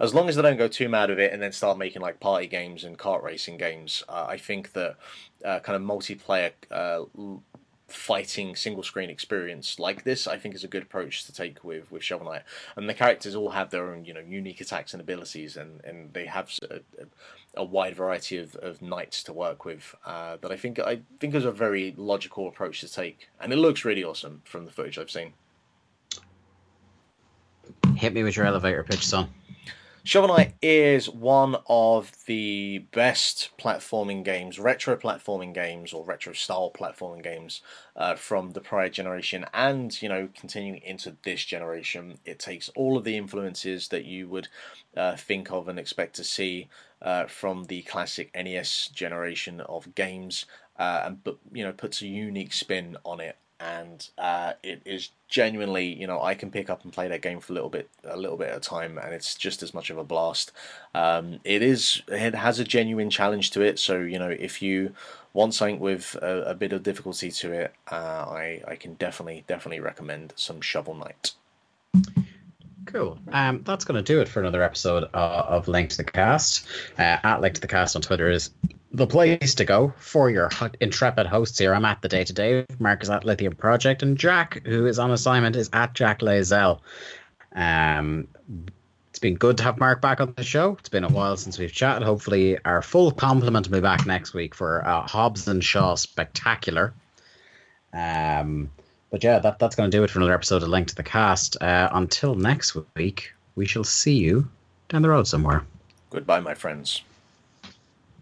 as long as they don't go too mad with it and then start making like party games and kart racing games. Uh, I think that uh, kind of multiplayer uh, fighting single screen experience like this, I think is a good approach to take with with Shovel Knight. And the characters all have their own you know unique attacks and abilities, and and they have a, a, wide variety of, of knights to work with. Uh, that I think I think is a very logical approach to take, and it looks really awesome from the footage I've seen. Hit me with your elevator pitch, son. Shovel Knight is one of the best platforming games, retro platforming games, or retro style platforming games uh, from the prior generation, and you know, continuing into this generation. It takes all of the influences that you would uh, think of and expect to see uh, from the classic NES generation of games, uh, and but you know, puts a unique spin on it and uh, it is genuinely, you know, I can pick up and play that game for a little bit, a little bit at a time, and it's just as much of a blast. Um, it is, it has a genuine challenge to it, so you know, if you want something with a, a bit of difficulty to it, uh, I I can definitely definitely recommend some Shovel Knight. Cool. Um, that's going to do it for another episode uh, of Link to the Cast. Uh, at Link to the Cast on Twitter is the place to go for your intrepid hosts here. I'm at the day to Dave. Mark is at Lithium Project, and Jack, who is on assignment, is at Jack Layzell. Um, it's been good to have Mark back on the show. It's been a while since we've chatted. Hopefully, our full complement will be back next week for uh, Hobbs and Shaw Spectacular. Um, but yeah, that, that's going to do it for another episode of Link to the Cast. Uh, until next week, we shall see you down the road somewhere. Goodbye, my friends.